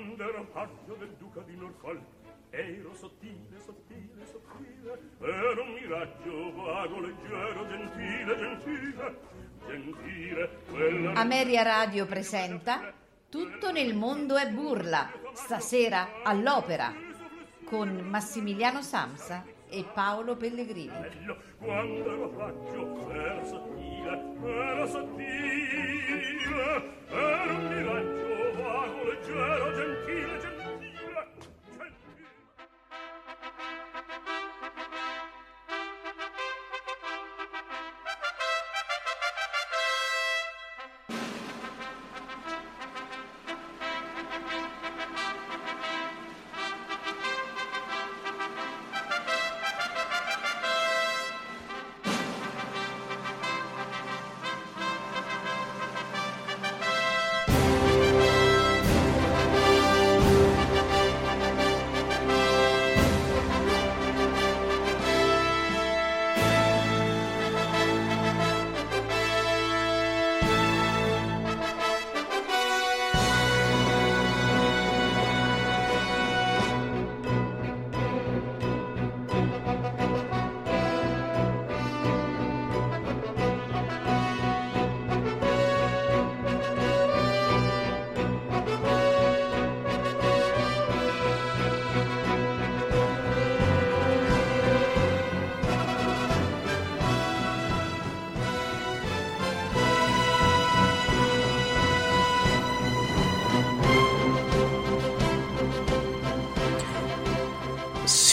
quando ero paggio del duca di Norfolk ero sottile, sottile, sottile ero un miraggio vago, leggero, gentile, gentile gentile quella Ameria Radio presenta Tutto nel mondo è burla, stasera all'opera, con Massimiliano Samsa e Paolo Pellegrini. quando ero paggio ero sottile ero sottile ero un miraggio leggero gentile gentile.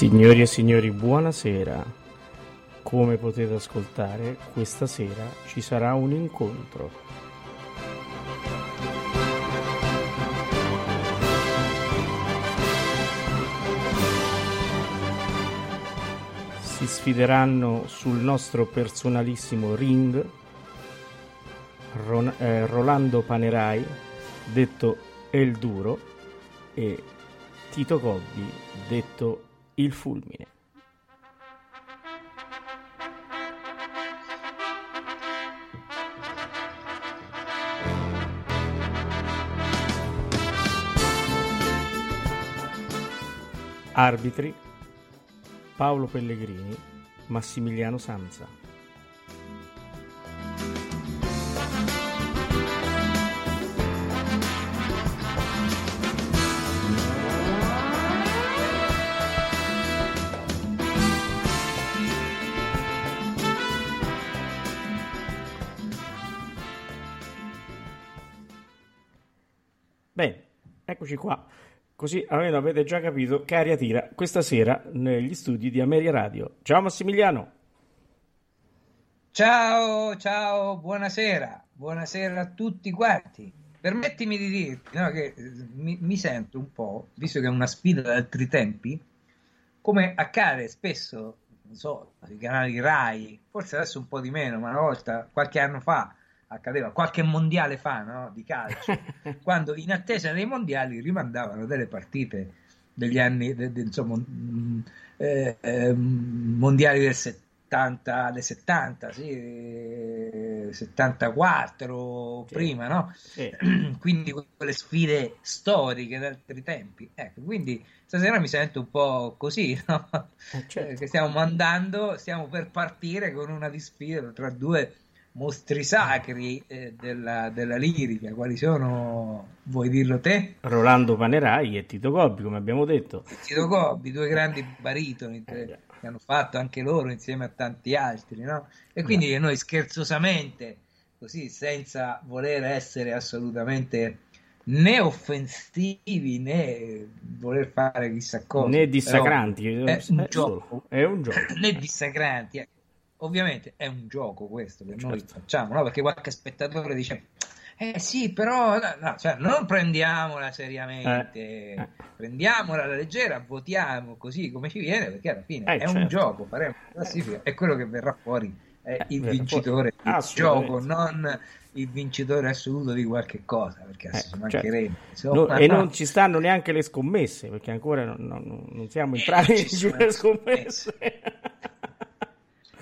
Signori e signori, buonasera. Come potete ascoltare, questa sera ci sarà un incontro. Si sfideranno sul nostro personalissimo ring Ron- eh, Rolando Panerai, detto El Duro, e Tito Cobbi, detto Il Fulmine. Arbitri Paolo Pellegrini, Massimiliano Sanza. Bene, eccoci qua. Così almeno avete già capito che aria tira questa sera negli studi di Ameria Radio. Ciao Massimiliano. Ciao, ciao, buonasera, buonasera a tutti quanti. Permettimi di dirti no, che eh, mi, mi sento un po', visto che è una sfida da altri tempi, come accade spesso, non so, sui canali Rai, forse adesso un po' di meno, ma una volta, qualche anno fa, accadeva, qualche mondiale fa, no, di calcio, quando in attesa dei mondiali rimandavano delle partite degli anni, de- de- insomma, mm, eh, eh, mondiali del 70, del 70, sì, eh, 74, Sì. prima, no? Sì. quindi quelle sfide storiche da altri tempi. Ecco, quindi stasera mi sento un po' così, no? Eh, certo. Eh, che stiamo mandando, stiamo per partire con una di sfida tra due mostri sacri eh, della, della lirica. Quali sono? Vuoi dirlo te? Rolando Panerai e Tito Cobbi, come abbiamo detto. Tito Gobbi, due grandi baritoni Eh, che che hanno fatto anche loro insieme a tanti altri, no? E quindi noi scherzosamente, così senza voler essere assolutamente né offensivi né voler fare chissà cosa, Né però dissacranti. è un eh, gioco. È un gioco. né dissacranti. Eh. Ovviamente è un gioco questo che noi Certo. facciamo, no? Perché qualche spettatore dice eh sì, però no, no, cioè, non prendiamola seriamente, Eh, eh. prendiamola alla leggera, votiamo così come ci viene, perché alla fine Eh, è un certo. gioco, faremo una classifica e quello che verrà fuori è Eh, il verrà vincitore del gioco, non il vincitore assoluto di qualche cosa, perché Eh, ci certo. mancherebbe. No, insomma, e no. non ci stanno neanche le scommesse, perché ancora non, non- non siamo entrati Eh, sulle le scommesse.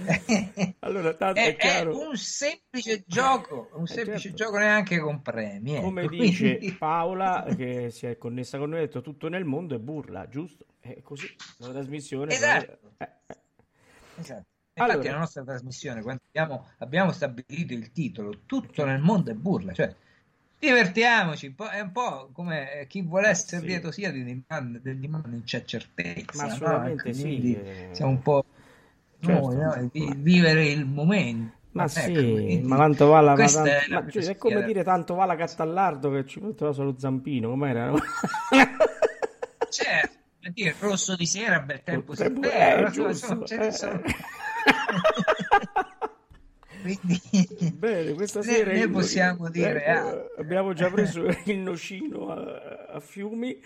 allora tanto è, è, è chiaro. un semplice gioco, un Eh, semplice certo. gioco neanche con premi. ecco, Come dice Paola, che si è connessa con noi, ha detto tutto nel mondo è burla, giusto? È così, la trasmissione. Esatto. eh, eh. Esatto. Infatti Allora. la nostra trasmissione, quando abbiamo, abbiamo stabilito il titolo, tutto nel mondo è burla, cioè divertiamoci, è un po' come eh, chi vuole essere Sì. lieto sia di dimanda, del dimanda non c'è certezza, Ma no? assolutamente sì, Quindi eh. siamo un po' Certo. noi, no? Vi- vivere il momento. Ma Ecco, sì, quindi ma tanto va la, ma tanto- è la ma, cioè, è come dire tanto va la Cattallardo che ci metteva solo zampino, com'era? Certo, per dire, il rosso di sera, bel tempo si Tempo- spera, eh, no? giusto, eh. Quindi... Bene, questa Ne- sera ne il- possiamo dire, ecco, ah. abbiamo già preso il nocino a, a Fiumi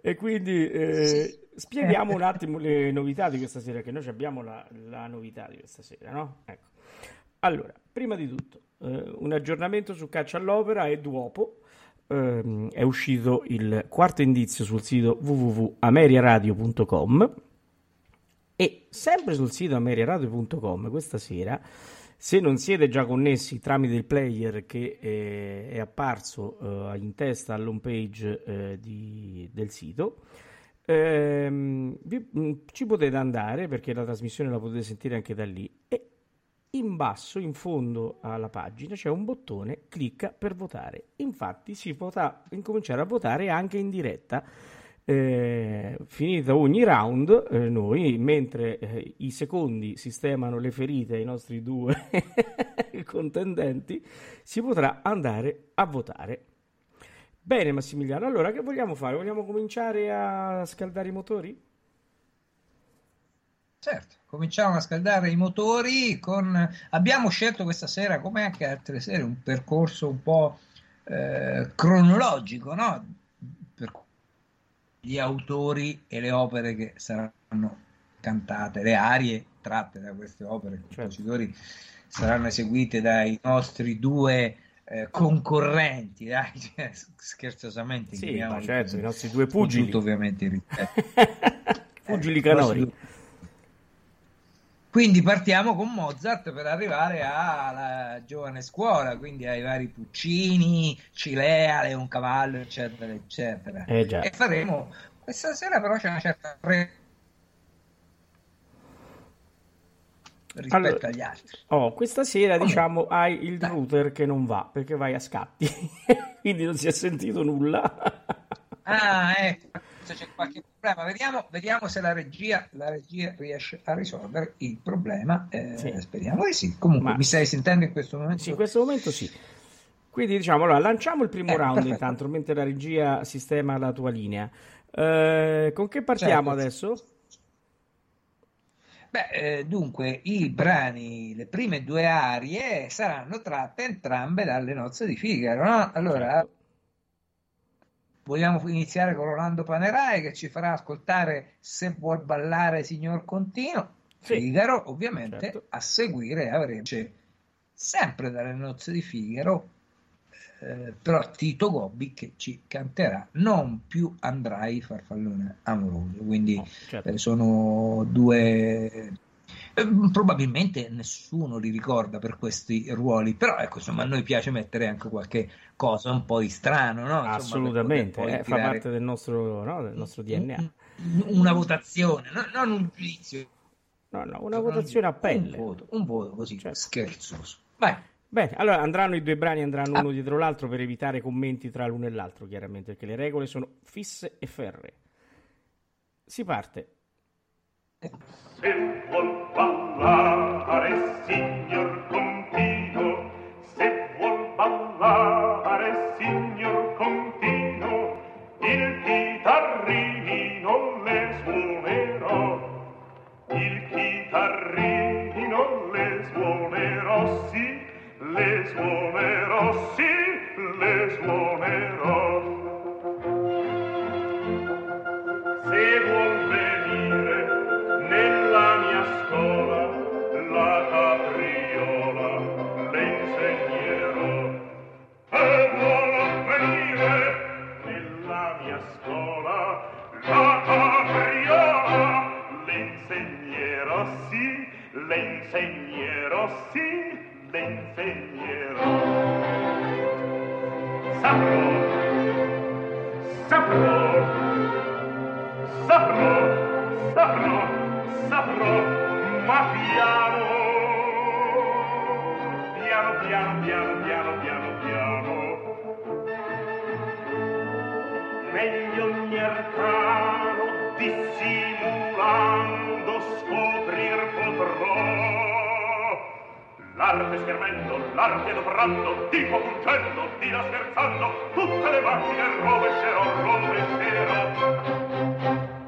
e quindi eh, Sì. spieghiamo un attimo le novità di questa sera, che noi abbiamo la, la novità di questa sera, no? Ecco. Allora, prima di tutto, eh, un aggiornamento su Caccia all'Opera e Duopo. Ehm, è uscito il quarto indizio sul sito www.ameriaradio.com e sempre sul sito ameriaradio.com questa sera, se non siete già connessi tramite il player che eh, è apparso eh, in testa all'home page eh, di- del sito, ehm, vi- mh, ci potete andare perché la trasmissione la potete sentire anche da lì e in basso, in fondo alla pagina, c'è un bottone clicca per votare. Infatti si potrà incominciare a votare anche in diretta. Eh, finita ogni round, eh, noi, mentre eh, i secondi sistemano le ferite ai nostri due contendenti, si potrà andare a votare. Bene, Massimiliano, allora che vogliamo fare? Vogliamo cominciare a scaldare i motori? Certo, cominciamo a scaldare i motori con... Abbiamo scelto questa sera, come anche altre sere, un percorso un po' eh, cronologico, no? Gli autori e le opere che saranno cantate, le arie tratte da queste opere, i Certo. compositori saranno eseguite dai nostri due eh, concorrenti, dai, cioè, scherzosamente. Sì, certo, i nostri due pugili. tutto ovviamente rispetto. Pugili Eh, canori. Quindi partiamo con Mozart per arrivare alla giovane scuola, quindi ai vari Puccini, Cilea, Leoncavallo, eccetera, eccetera. Eh. E faremo questa sera però c'è una certa rispetto Allora- agli altri. Oh, questa sera Come? diciamo hai il router che non va perché vai a scatti, quindi non si è sentito nulla. Ah, ecco, se c'è qualche problema. Vediamo, vediamo se la regia, la regia riesce a risolvere il problema. Eh, Sì. Speriamo di sì. Comunque, Ma- mi stai sentendo in questo momento? Sì, in questo momento sì. Quindi diciamo, allora, lanciamo il primo Eh, round perfetto. intanto, mentre la regia sistema la tua linea. Eh, con che partiamo Certo. adesso? Beh, eh, dunque, i brani, le prime due arie saranno tratte entrambe dalle nozze di Figaro, no? Allora, Certo. Vogliamo iniziare con Rolando Panerai che ci farà ascoltare Se vuol ballare signor Contino. Sì. Figaro, ovviamente, Certo. a seguire avremo sempre dalle nozze di Figaro, eh, però Tito Gobbi che ci canterà Non più andrai farfallone amoroso. Quindi No, certo. eh, sono due probabilmente nessuno li ricorda per questi ruoli però ecco insomma a noi piace mettere anche qualche cosa un po' di strano no? Insomma, Assolutamente, eh, fa tirare parte del nostro, no, del nostro DNA. un- una votazione no- non un giudizio No, no, una votazione a un pelle. voto, un voto così Certo. scherzoso vai Bene, allora andranno i due brani, andranno Ah. uno dietro l'altro per evitare commenti tra l'uno e l'altro, chiaramente, perché le regole sono fisse e ferre. Si parte. se vuol ballare signor contino. Se vuol ballare signor contino. Il chitarrino le suonerò. Il chitarrini non le suonerò sì le suonerò sì le suonerò. sì le insegnerò saprò saprò saprò saprò saprò ma piano l'arte schermendo, l'arte adoprando, tipo fuggendo, di là scherzando, tutte le macchine rovescerò, rovescerò.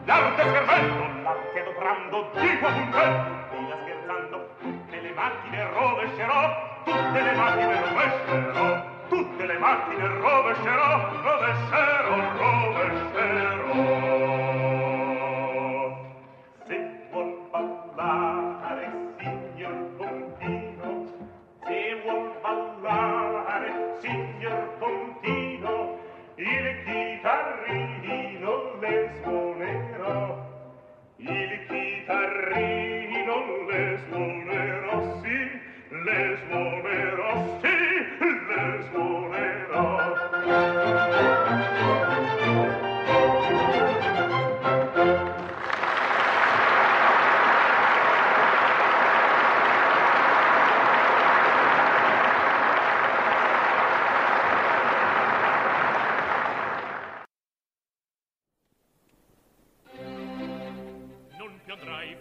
L'arte schermendo, l'arte adoprando, tipo fuggendo, di là scherzando, tutte le macchine rovescerò, tutte le macchine rovescerò, tutte le macchine rovescerò, rovescerò, rovescerò.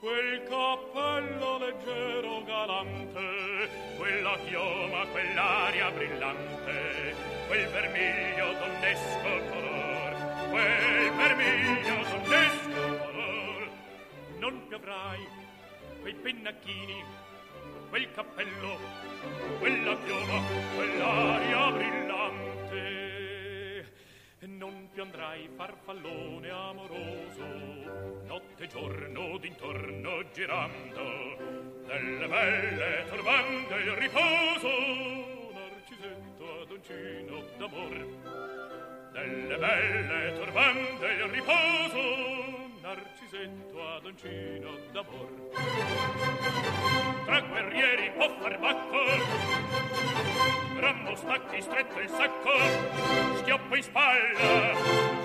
quel cappello leggero galante quella chioma quell'aria brillante quel vermiglio donnesco colore quel vermiglio sottesco color. Non più avrai quei pennacchini quel cappello quella piova quell'aria brillante. Non più andrai farfallone amoroso notte e giorno d'intorno girando delle belle turbando il riposo narcisetto adoncino d'amor. Delle belle turbante il riposo narcisetto adoncino d'amor. Tra guerrieri può far bacco. Rammo stacchi stretto il sacco. Schioppo in spalla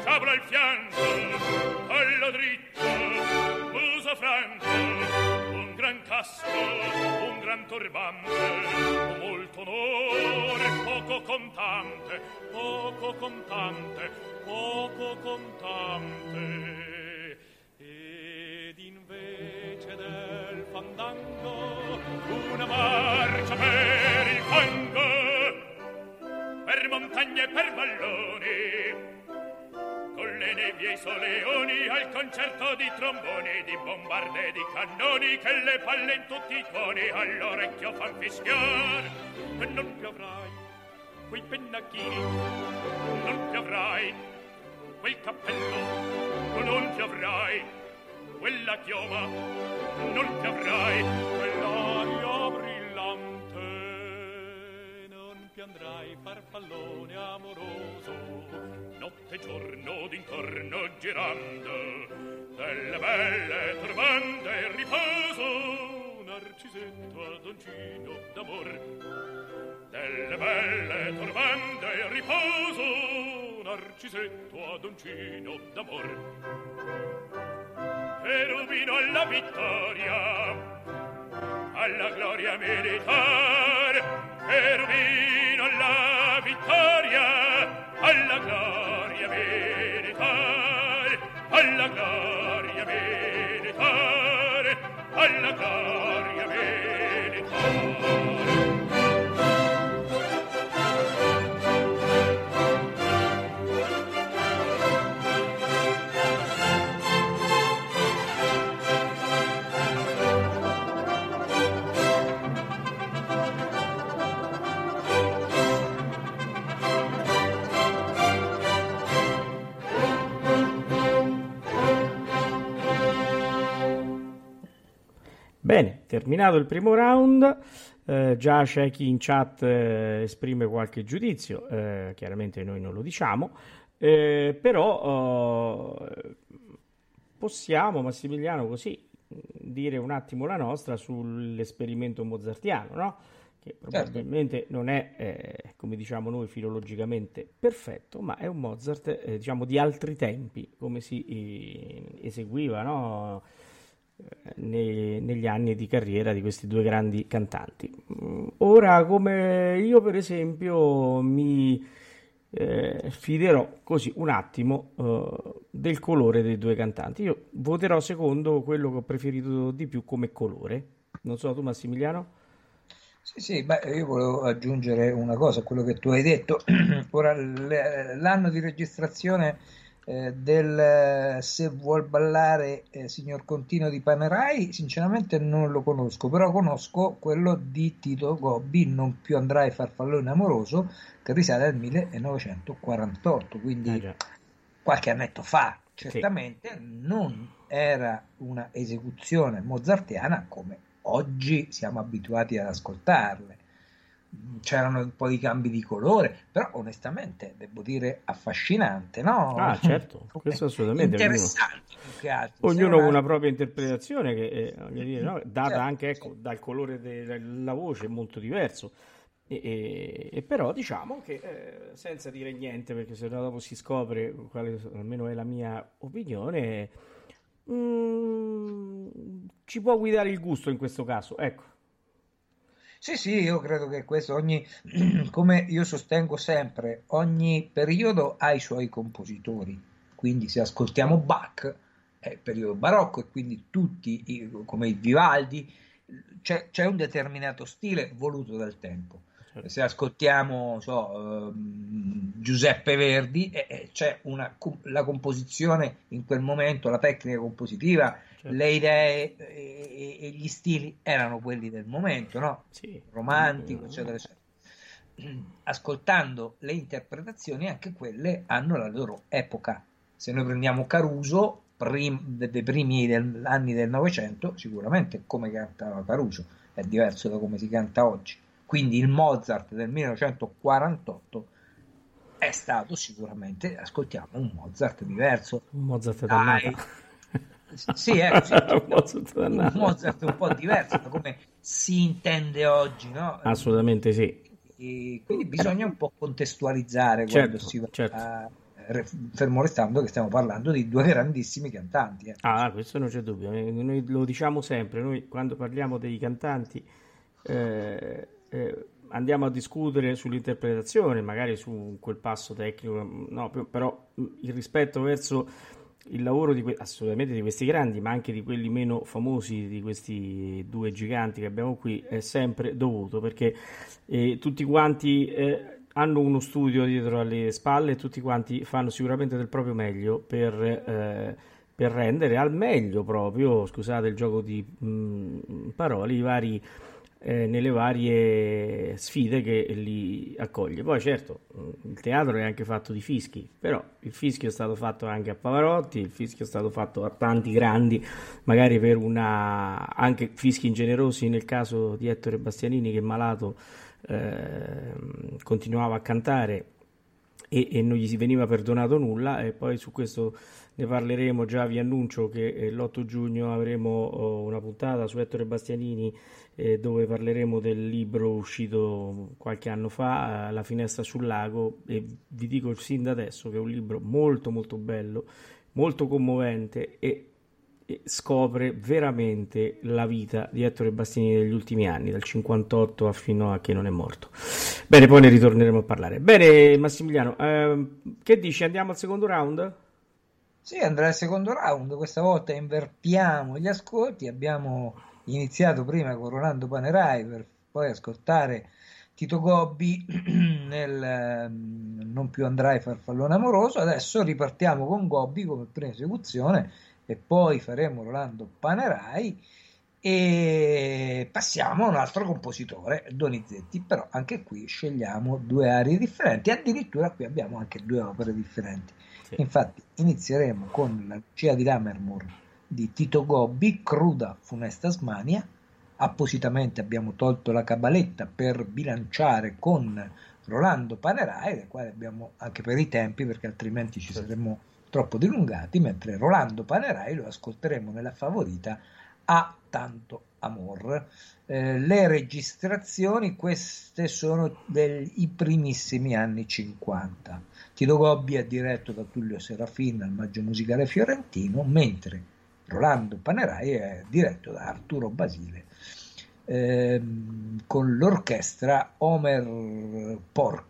sciabra il fianco. Collo dritto muso franco. Gran casco, un gran turbante, molto onore, poco contante, poco contante, poco contante. Del fandango, una marcia per il fango, per montagne e per valloni, con le nebbie e i soleoni al concerto di tromboni di bombarde e di cannoni che le palle in tutti i tuoni all'orecchio fan fischiar e non più avrai quei pennacchini non più avrai quel cappello non più avrai quella chioma non più avrai quell'aria brillante. Non più andrai farfallone amoroso notte e giorno d'intorno girando delle belle turbande il riposo narcisetto adoncino d'amor delle belle turbande il riposo narcisetto adoncino d'amor e rubino alla vittoria alla gloria militar e terminato il primo round, eh, già c'è chi in chat eh, esprime qualche giudizio, eh, chiaramente noi non lo diciamo. Eh, però eh, possiamo, Massimiliano, così dire un attimo la nostra sull'esperimento mozartiano, no? che certo. probabilmente certo. non è, eh, come diciamo noi, filologicamente perfetto, ma è un Mozart, eh, diciamo, di altri tempi, come si eseguiva, no? Ne, negli anni di carriera di questi due grandi cantanti. Mm, ora, come io per esempio mi eh, fiderò così un attimo eh, del colore dei due cantanti. Io voterò secondo quello che ho preferito di più come colore. Non so tu Massimiliano? Sì, sì, beh, io volevo aggiungere una cosa a quello che tu hai detto. Ora, l'anno di registrazione eh, del Se vuol ballare eh, signor Contino di Panerai, sinceramente non lo conosco, però conosco quello di Tito Gobbi, Non più andrai farfallone amoroso, che risale al 1948, quindi eh qualche annetto fa. Certamente sì. non era una esecuzione mozartiana come oggi siamo abituati ad ascoltarle. C'erano un po' di cambi di colore, però onestamente devo dire affascinante, no? Ah, certo, questo assolutamente. Interessante. Ognuno, ha una propria interpretazione che, eh, dire, no? data certo, anche ecco, dal colore della voce, è molto diverso. E, e, e, però diciamo che eh, senza dire niente, perché se no dopo si scopre quale almeno è la mia opinione, mm, ci può guidare il gusto in questo caso, ecco. Sì, sì, io credo che questo ogni, come io sostengo sempre, ogni periodo ha i suoi compositori. Quindi se ascoltiamo Bach è il periodo barocco e quindi tutti, come i Vivaldi, c'è, c'è un determinato stile voluto dal tempo Certo. se ascoltiamo so, uh, Giuseppe Verdi eh, c'è una, la composizione in quel momento, la tecnica compositiva, certo. le idee e, e, gli stili erano quelli del momento, no? Sì. romantico, eccetera, eccetera. Ascoltando le interpretazioni, anche quelle hanno la loro epoca. Se noi prendiamo Caruso, prim, dei primi del, anni del Novecento, sicuramente come cantava Caruso è diverso da come si canta oggi quindi il Mozart del 1948 è stato sicuramente, ascoltiamo, un Mozart diverso. Un Mozart dannata. Sì, è così, un, Mozart un Mozart un po' diverso da come si intende oggi, no? Assolutamente sì. E quindi bisogna un po' contestualizzare certo, quando si va certo. a fermo restando che stiamo parlando di due grandissimi cantanti. Eh. Ah, questo non c'è dubbio, noi lo diciamo sempre, noi quando parliamo dei cantanti eh, eh, andiamo a discutere sull'interpretazione, magari su quel passo tecnico, no, però il rispetto verso il lavoro di que- assolutamente di questi grandi, ma anche di quelli meno famosi, di questi due giganti che abbiamo qui, è sempre dovuto perché eh, tutti quanti eh, hanno uno studio dietro alle spalle e tutti quanti fanno sicuramente del proprio meglio per, eh, per rendere al meglio proprio, scusate il gioco di mh, parole, i vari eh, nelle varie sfide che li accoglie. Poi certo, il teatro è anche fatto di fischi, però il fischio è stato fatto anche a Pavarotti, il fischio è stato fatto a tanti grandi, magari per una... anche fischi ingenerosi nel caso di Ettore Bastianini che malato eh, continuava a cantare e, e, non gli si veniva perdonato nulla e poi su questo ne parleremo già vi annuncio che eh, l'8 giugno avremo oh, una puntata su Ettore Bastianini eh, dove parleremo del libro uscito qualche anno fa, eh, La finestra sul lago, e vi dico sin da adesso che è un libro molto molto bello, molto commovente e, scopre veramente la vita di Ettore Bastianini degli ultimi anni, dal 58 a fino a che non è morto. Bene, poi ne ritorneremo a parlare. Bene, Massimiliano, eh, che dici? Andiamo al secondo round? Sì, andrà al secondo round, questa volta invertiamo gli ascolti, abbiamo iniziato prima con Rolando Panerai per poi ascoltare Tito Gobbi nel um, Non più andrai farfallone amoroso, adesso ripartiamo con Gobbi come prima esecuzione e poi faremo Rolando Panerai e passiamo a un altro compositore, Donizetti, però anche qui scegliamo due aree differenti, addirittura qui abbiamo anche due opere differenti. Sì. Infatti inizieremo con la Lucia di Lammermoor di Tito Gobbi, cruda funesta smania. Appositamente abbiamo tolto la cabaletta per bilanciare con Rolando Panerai, del quale abbiamo anche per i tempi, perché altrimenti ci saremmo troppo dilungati, mentre Rolando Panerai lo ascolteremo nella favorita A tanto amor. Eh, le registrazioni, queste sono dei primissimi anni 50. Tito Gobbi è diretto da Tullio Serafin al Maggio Musicale Fiorentino, mentre Rolando Panerai è diretto da Arturo Basile ehm, con l'orchestra Homer Por-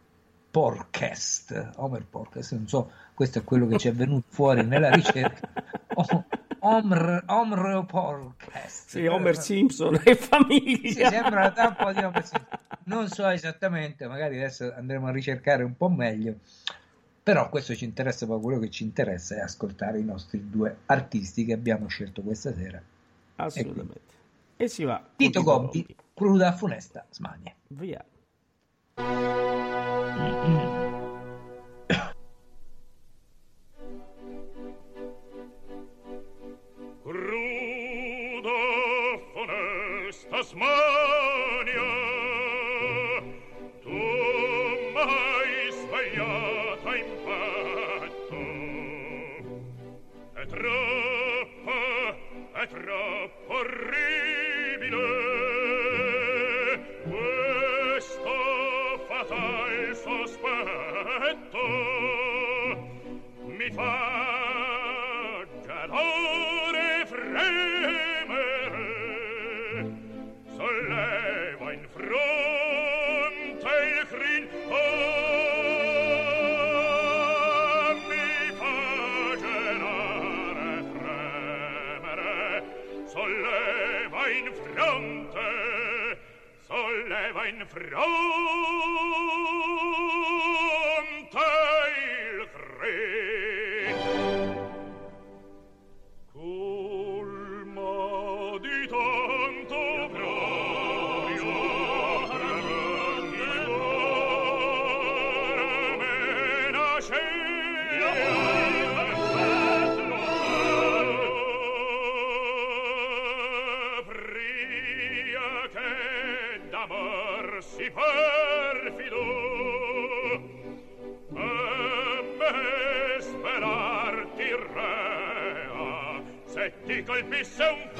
Porcast. Homer Porcast, non so, questo è quello che ci è venuto fuori nella ricerca. Homer, Homer Porcast. Sì, Homer Simpson e famiglia. Sì, sembra una tappa di Homer Simpson. Non so esattamente, magari adesso andremo a ricercare un po' meglio. Però questo ci interessa, ma quello che ci interessa è ascoltare i nostri due artisti che abbiamo scelto questa sera. Assolutamente. E, e si va. Tito Gobbi, cruda, funesta, smania. Via. Cruda, funesta, smania, Corre! frau se ti colpisse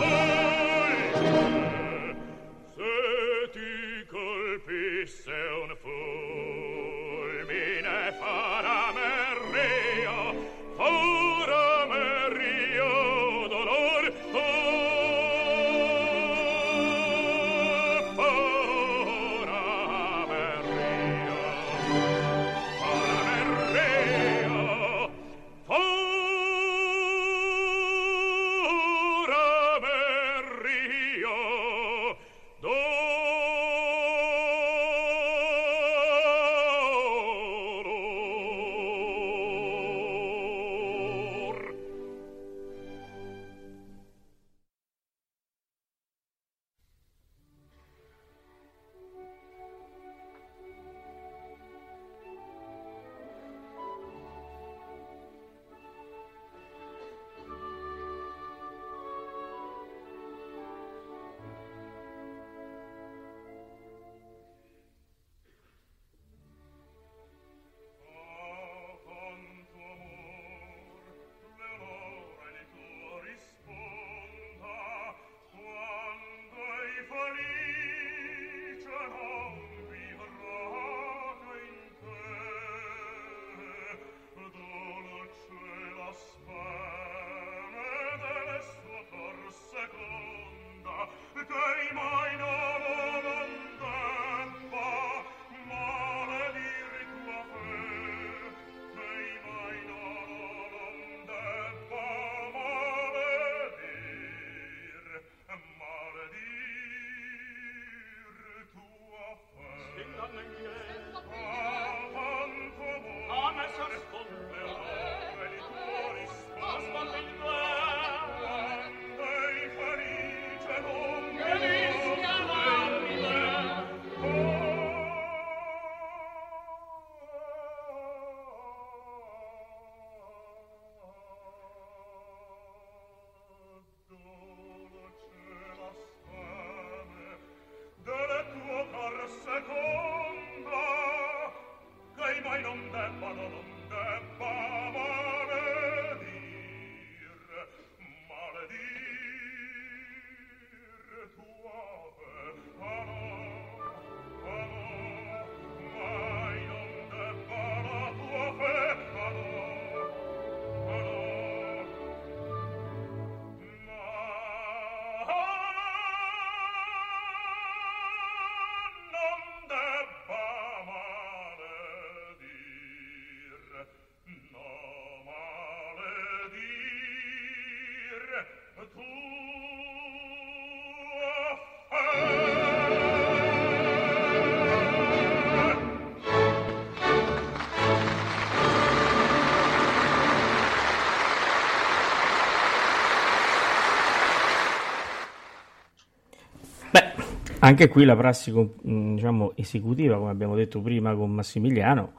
anche qui la prassi mm, diciamo, esecutiva, come abbiamo detto prima con Massimiliano,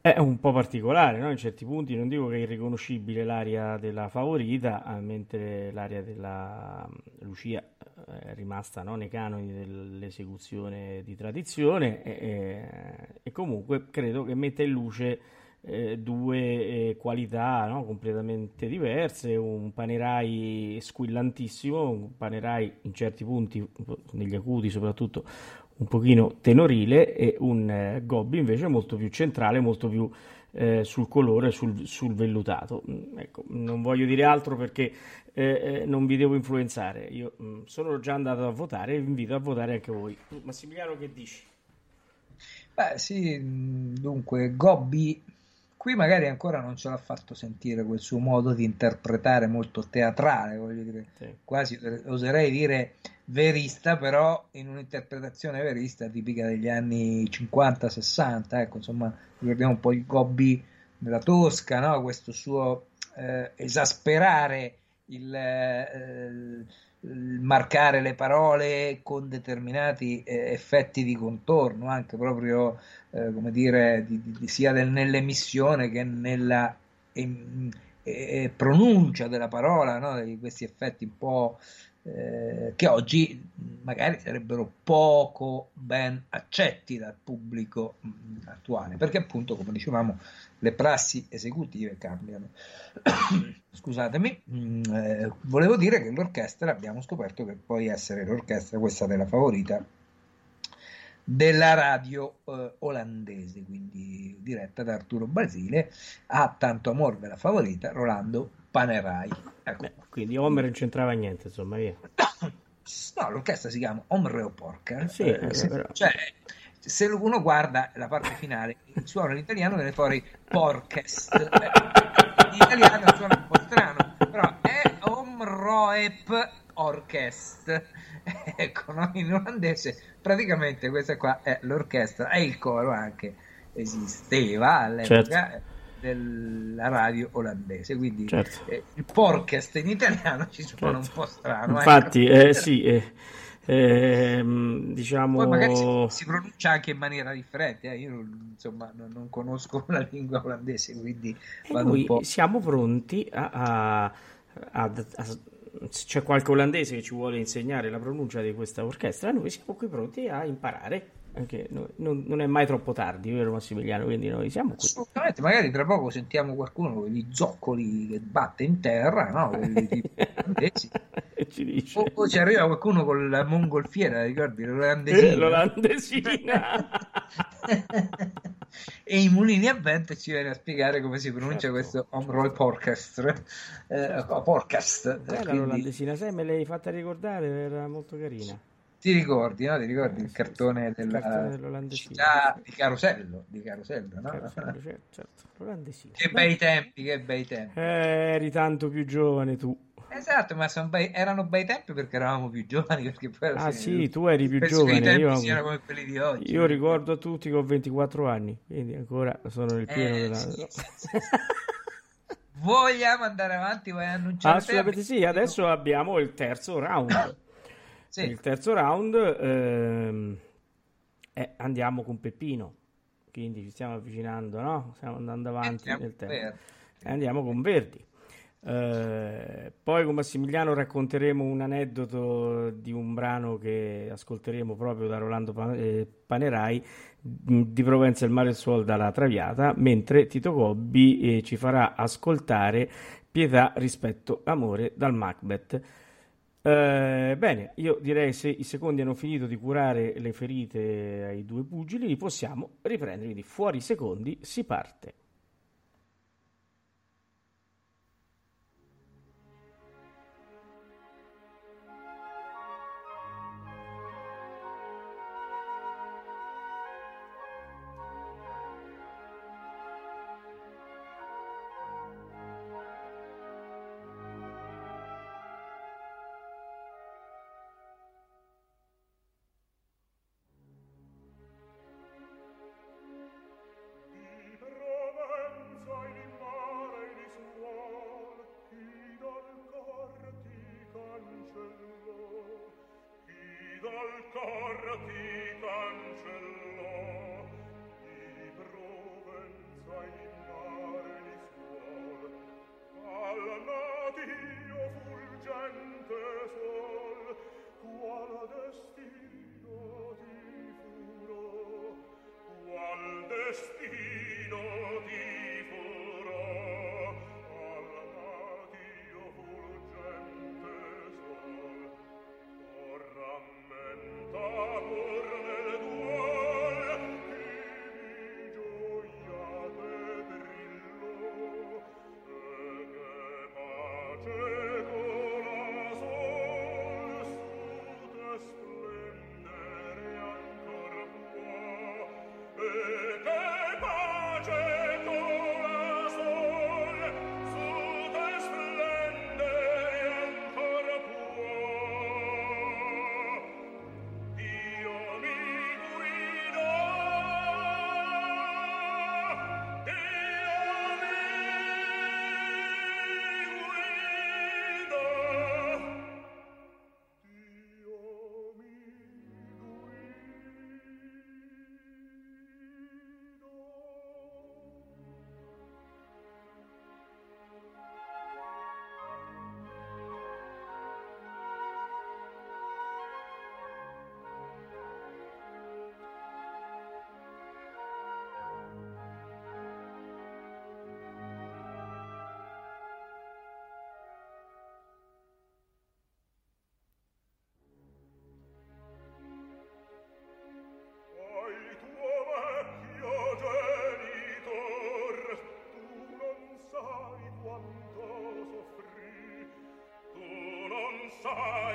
è un po' particolare, no? in certi punti non dico che è irriconoscibile l'area della favorita, ah, mentre l'area della mm, Lucia eh, è rimasta no? nei canoni dell'esecuzione di tradizione e, e, comunque credo che metta in luce eh, due eh, qualità no? completamente diverse, un Panerai squillantissimo, un Panerai in certi punti, negli acuti soprattutto, un pochino tenorile e un eh, Gobbi invece molto più centrale, molto più eh, sul colore, sul, sul vellutato. Mm, ecco, non voglio dire altro perché eh, eh, non vi devo influenzare. Io mh, mm, sono già andato a votare e vi invito a votare anche voi. Massimiliano, che dici? Beh, sì, mm, dunque, Gobbi Qui magari ancora non ce l'ha fatto sentire quel suo modo di interpretare molto teatrale, voglio dire, sì. quasi oserei dire verista, però in un'interpretazione verista tipica degli anni 50-60, ecco, insomma, ricordiamo un po' il Gobbi della Tosca, no? questo suo eh, esasperare il, eh, marcare le parole con determinati eh, effetti di contorno, anche proprio eh, come dire, di, di, sia del, nell'emissione che nella em, eh, pronuncia della parola, no? questi effetti un po' eh, che oggi magari sarebbero poco ben accetti dal pubblico mh, attuale, perché appunto, come dicevamo, le prassi esecutive cambiano. Scusatemi, mh, eh, volevo dire che l'orchestra abbiamo scoperto che può essere l'orchestra, questa della favorita, della radio eh, olandese, quindi diretta da Arturo Basile, ha tanto amore della favorita Rolando Panerai. Ecco. Beh, quindi Homer non c'entrava niente, insomma, via. No, l'orchestra si chiama Omreo Porker. Sì, eh, se, cioè, se uno guarda la parte finale, suona l'italiano viene fuori Porkest. In italiano suona un po' strano, però è Omroep Orchest. ecco, no? in olandese praticamente questa qua è l'orchestra e il coro anche esisteva all'epoca. Certo della radio olandese. Quindi certo. eh, il podcast in italiano ci suona certo. un po' strano. Ecco. Infatti, ecco. eh, sì, eh, ehm, diciamo... Poi magari si, si, pronuncia anche in maniera differente. Eh. Io non, insomma, non, non, conosco la lingua olandese, quindi siamo pronti a, a, a, a c'è qualche olandese che ci vuole insegnare la pronuncia di questa orchestra, noi siamo qui pronti a imparare anche non, non, è mai troppo tardi, vero Massimiliano? Quindi noi siamo qui. Assolutamente, magari tra poco sentiamo qualcuno con gli zoccoli che batte in terra, no? ci dice. O, o, ci arriva qualcuno con la mongolfiera, ricordi? L'olandesina. Eh, l'olandesina. e i mulini a vento ci viene a spiegare come si pronuncia certo. questo Home Roll Podcast. Eh, podcast. Quella quindi... l'olandesina, sai, me l'hai fatta ricordare, era molto carina. Ti ricordi, no? Ti ricordi eh, il cartone della città di Carosello, di Carosello, no? Carosello, certo, certo. Che bei tempi, che bei tempi. Eh, eri tanto più giovane tu. Esatto, ma bei, erano bei tempi perché eravamo più giovani. Perché poi ah sì, tu eri più giovane. Io, come quelli di oggi, io ricordo a tutti che ho 24 anni, quindi ancora sono nel pieno eh, della... Sì, sì, sì. Vogliamo andare avanti? Vuoi annunciare? Assolutamente sì, adesso abbiamo il terzo round. Sì. Il terzo round ehm, eh, andiamo con Peppino, quindi ci stiamo avvicinando, no? Stiamo andando avanti andiamo nel tempo. Andiamo con Verdi. Eh, poi con Massimiliano racconteremo un aneddoto di un brano che ascolteremo proprio da Rolando eh, Panerai di Provenza il mare e il suolo dalla Traviata, mentre Tito Gobbi eh, ci farà ascoltare Pietà, rispetto, amore dal Macbeth. Eh, bene, io direi se i secondi hanno finito di curare le ferite ai due pugili, possiamo riprendere, quindi fuori secondi si parte. Come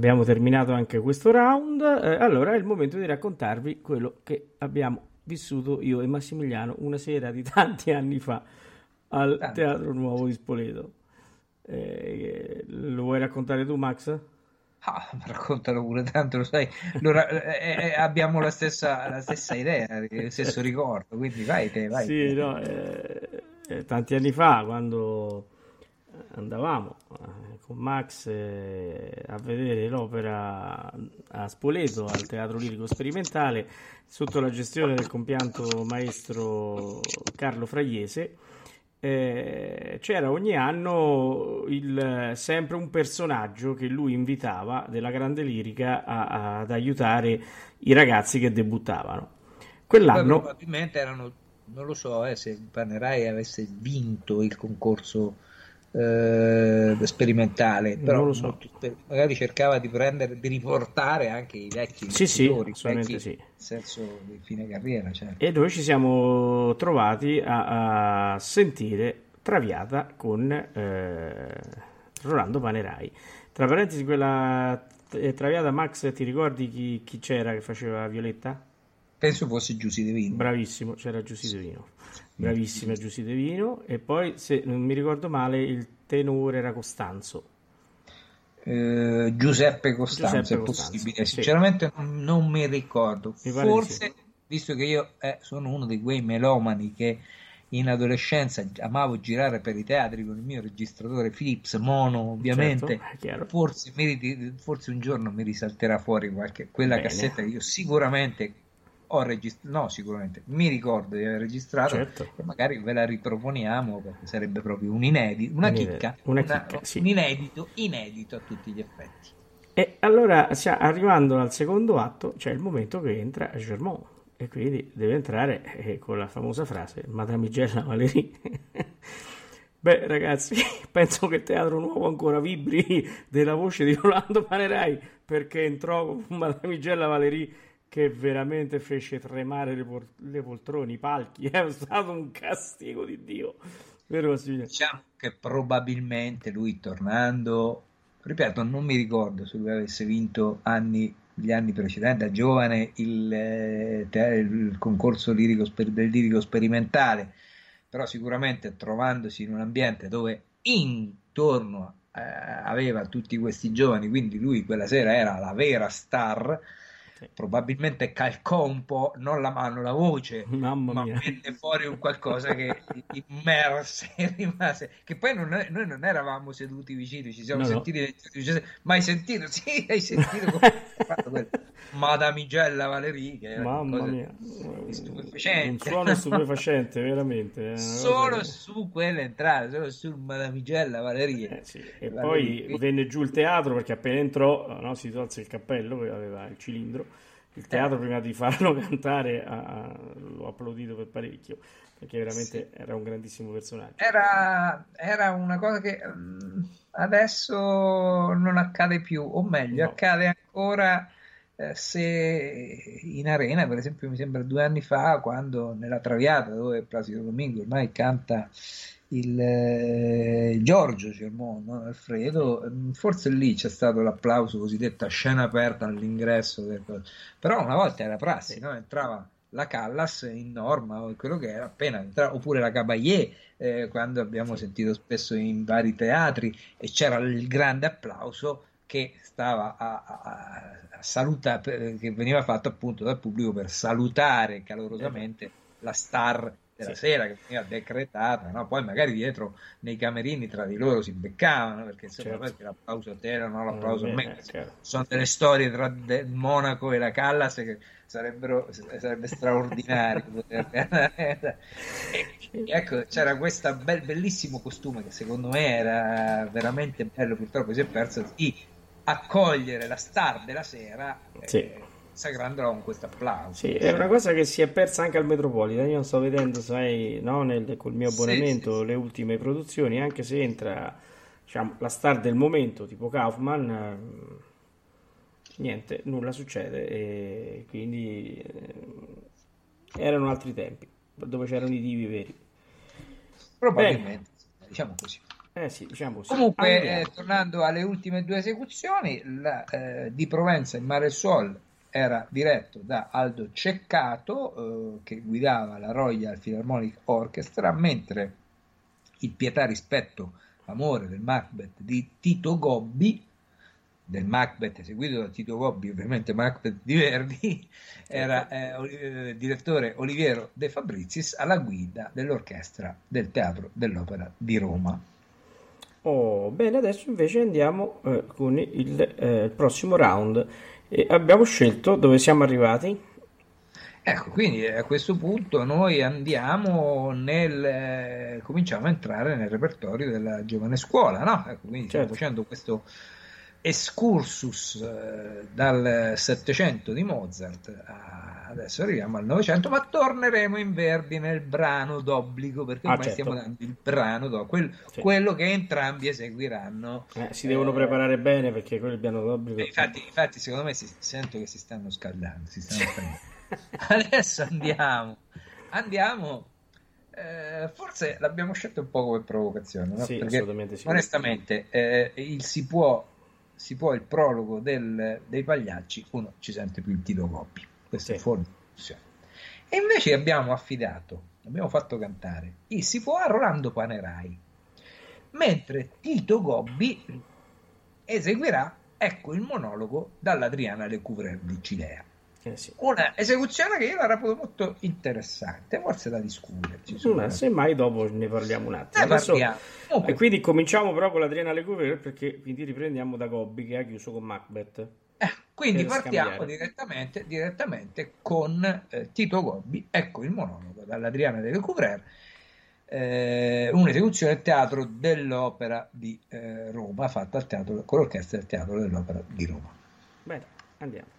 abbiamo terminato anche questo round. Eh, allora è il momento di raccontarvi quello che abbiamo vissuto io e Massimiliano una sera di tanti anni fa al tanti. Teatro Nuovo di Spoleto. Eh, lo vuoi raccontare tu, Max? Ah, raccontalo pure, tanto lo sai, allora, eh, eh, abbiamo la stessa, la stessa idea, lo stesso ricordo, quindi vai te, vai. Sì, no, eh, eh, tanti anni fa, quando andavamo eh, con Max eh, a vedere l'opera a Spoleto al Teatro Lirico Sperimentale sotto la gestione del compianto maestro Carlo Fragliese. Eh, c'era ogni anno il, sempre un personaggio che lui invitava della grande lirica a, a, ad aiutare i ragazzi che debuttavano. Quell'anno probabilmente erano, non lo so eh, se Panerai avesse vinto il concorso eh, sperimentale, però so. magari cercava di prendere, di riportare anche i vecchi sì, sì, vecchi, sì. senso di fine carriera. Certo. E noi ci siamo trovati a, a sentire Traviata con eh, Rolando Panerai. Tra parentesi, quella eh, Traviata, Max, ti ricordi chi, chi c'era che faceva Violetta? Penso fosse Giussi De Vino. Bravissimo, c'era Giussi De Vino. Bravissima Giussi De Vino. E poi, se non mi ricordo male, il tenore era Costanzo. Eh, Giuseppe Costanzo Giuseppe è Costanzo, possibile. Sì. Sinceramente non, mi ricordo. Mi Forse, sì. visto che io eh, sono uno di quei melomani che in adolescenza amavo girare per i teatri con il mio registratore Philips mono ovviamente certo, forse, mi, forse, un giorno mi risalterà fuori qualche, quella Bene. cassetta che io sicuramente ho registrato, no sicuramente, mi ricordo di aver registrato certo. e magari ve la riproponiamo perché sarebbe proprio un inedito, una chicca, una chicca una, sì. un inedito, inedito a tutti gli effetti. E allora arrivando al secondo atto c'è il momento che entra Germont e quindi deve entrare eh, con la famosa frase Madamigella Valerie. Beh ragazzi, penso che il Teatro Nuovo ancora vibri della voce di Rolando Panerai perché entrò con Madamigella Valerie che veramente fece tremare le, por- le poltrone, i palchi. È stato un castigo di Dio. Vero? Diciamo che probabilmente lui tornando, ripeto, non mi ricordo se lui avesse vinto anni, gli anni precedenti, da giovane, il, eh, il concorso lirico del lirico sperimentale, però sicuramente trovandosi in un ambiente dove intorno eh, aveva tutti questi giovani, quindi lui quella sera era la vera star probabilmente calcò un po' non la mano, la voce, Mamma ma mia. venne fuori un qualcosa che immerse e rimase. Che poi non noi non eravamo seduti vicini, ci siamo No, no. sentiti, dice, ma hai sentito? Sì, hai sentito come ha fatto quel Madamigella che era Mamma mia. stupefacente. Un suono stupefacente, veramente. una Solo su quelle entrate, solo sul Madamigella Valerie. Eh, sì. E Valerie. poi venne giù il teatro perché appena entrò no, si tolse il cappello, aveva il cilindro. Il teatro prima di farlo cantare ha- ha- l'ho applaudito per parecchio perché veramente era un grandissimo personaggio. Era, era una cosa che mm, adesso non accade più, o meglio, No. accade ancora eh, se in arena, per esempio, mi sembra due anni fa, quando nella Traviata, dove Placido Domingo ormai canta il eh, Giorgio Germont, no? Alfredo, mm, forse lì c'è stato l'applauso cosiddetta scena aperta all'ingresso, del- però una volta era prassi, no? entrava la Callas in norma o quello che era appena entrava, oppure la Caballé eh, quando abbiamo sentito spesso in vari teatri e c'era il grande applauso che stava a, a, a salutare, che veniva fatto appunto dal pubblico per salutare calorosamente la star della Sì. sera che veniva decretata, no? poi magari dietro nei camerini tra di loro si beccavano perché insomma Certo. perché l'applauso a te era no l'applauso a Eh, me chiaro. sono delle storie tra de- Monaco e la Callas che sarebbero sarebbe straordinario E, ecco c'era questo bellissimo costume che secondo me era veramente bello purtroppo si è perso di accogliere la star della sera eh, Sì. consagrandola con questo applauso Sì, è una cosa che si è persa anche al Metropolitan. Io sto vedendo, sai, no, nel, col mio Sì, abbonamento sì, sì. le ultime produzioni, anche se entra, diciamo, la star del momento, tipo Kaufman, niente, nulla succede e quindi eh, erano altri tempi, dove c'erano i divi veri. probabilmente diciamo così Eh sì, diciamo così. Comunque, eh, tornando alle ultime due esecuzioni, la, eh, di Provenza in Mare Sol era diretto da Aldo Ceccato, eh, che guidava la Royal Philharmonic Orchestra, mentre il Pietà rispetto amore del Macbeth di Tito Gobbi, del Macbeth eseguito da Tito Gobbi, ovviamente Macbeth di Verdi, era eh, eh, direttore Oliviero De Fabrizis alla guida dell'orchestra del Teatro dell'Opera di Roma. Oh, bene, adesso invece andiamo eh, con il, eh, il prossimo round. E abbiamo scelto dove siamo arrivati. Ecco, quindi a questo punto noi andiamo nel, eh, cominciamo a entrare nel repertorio della giovane scuola, no? Ecco, quindi stiamo Certo. facendo questo excursus eh, dal Settecento di Mozart, a- adesso arriviamo al Novecento, ma torneremo in Verdi nel brano d'obbligo, perché Ah, ormai certo. stiamo dando il brano d'obbligo, quel- Sì. quello che entrambi eseguiranno. Eh, si devono Eh, preparare bene perché quello è il piano d'obbligo. Infatti, infatti, secondo me si, sento che si stanno scaldando. Si stanno scaldando. Adesso andiamo. Andiamo. eh, forse l'abbiamo scelto un po' come provocazione, no? Sì, Perché assolutamente sì. onestamente eh, il si può, si può il prologo del- dei pagliacci, uno ci sente più il Tito Gobbi. Questo Sì. è fuori discussione. E invece abbiamo affidato, abbiamo fatto cantare il si può a Rolando Panerai, mentre Tito Gobbi eseguirà ecco il monologo dall'Adriana Lecouvreur di Cilea. Eh sì. Una esecuzione che io la reputo molto interessante, forse da discuterci. Ma semmai dopo ne parliamo un attimo. Adesso- E quindi cominciamo però con l'Adriana Lecouvreur perché quindi riprendiamo da Gobbi che ha chiuso con Macbeth. eh, quindi partiamo direttamente, direttamente con eh, Tito Gobbi, ecco il monologo dall'Adriana de Lecouvreur, eh, un'esecuzione al teatro dell'opera di eh, Roma, fatta al teatro, con l'orchestra del teatro dell'opera di Roma. Bene, andiamo.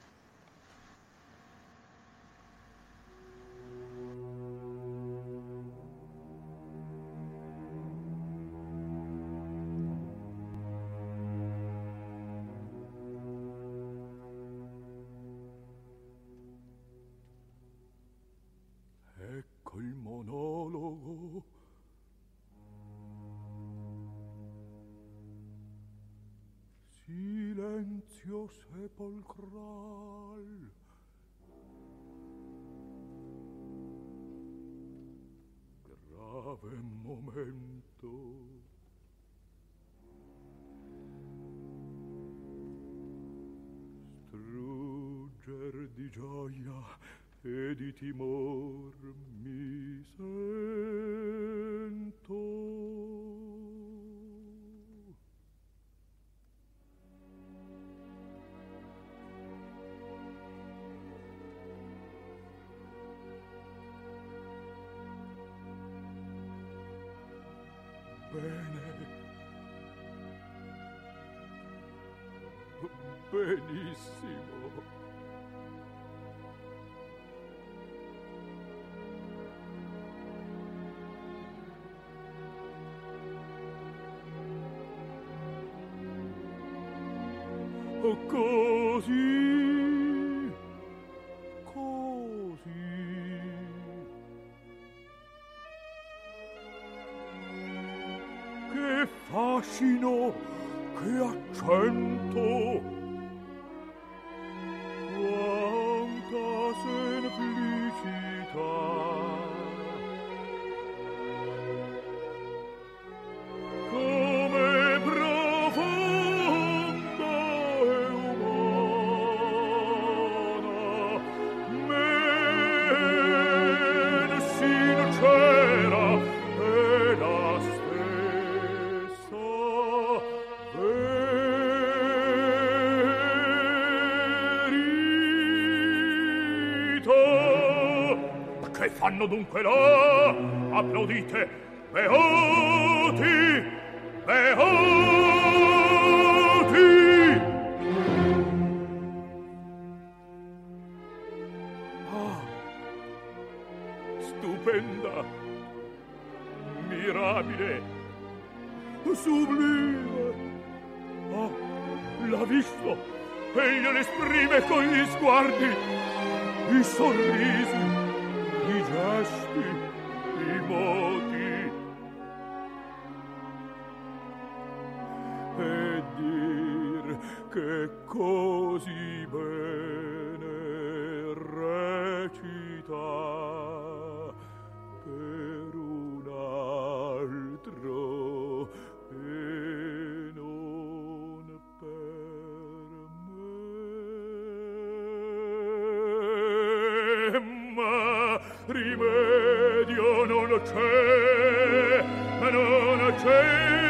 silenzio sepolcral. Grave momento. Strugger di gioia e di timor mi sento. così, così. Che fascino che accento vanno dunque là. Applaudite. Beone rimedio non c'è, non c'è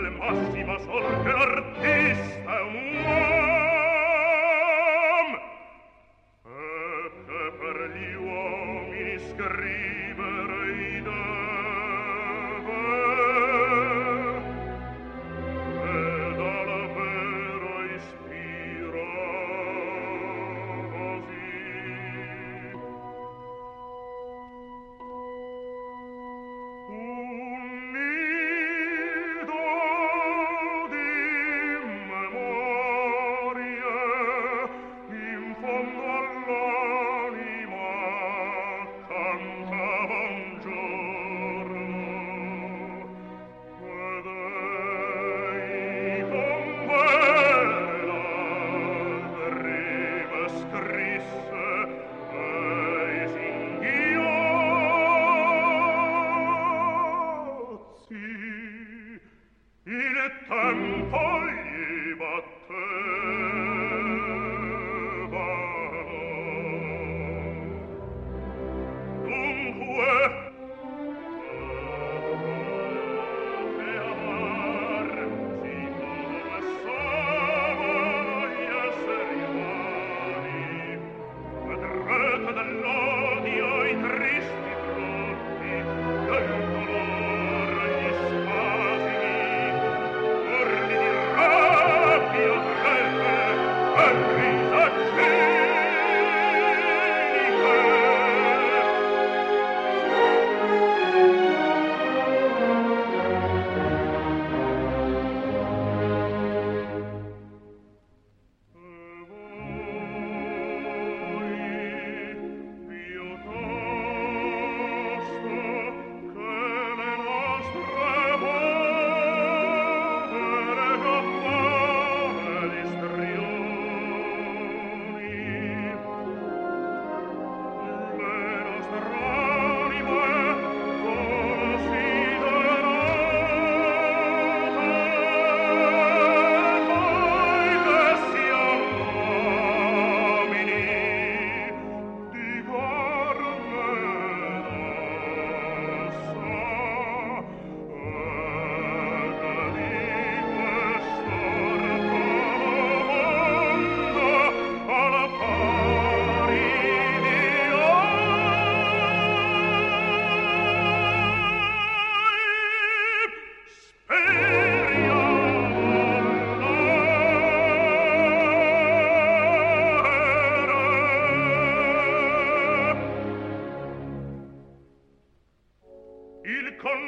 al massimo sol che l'artista è un uomo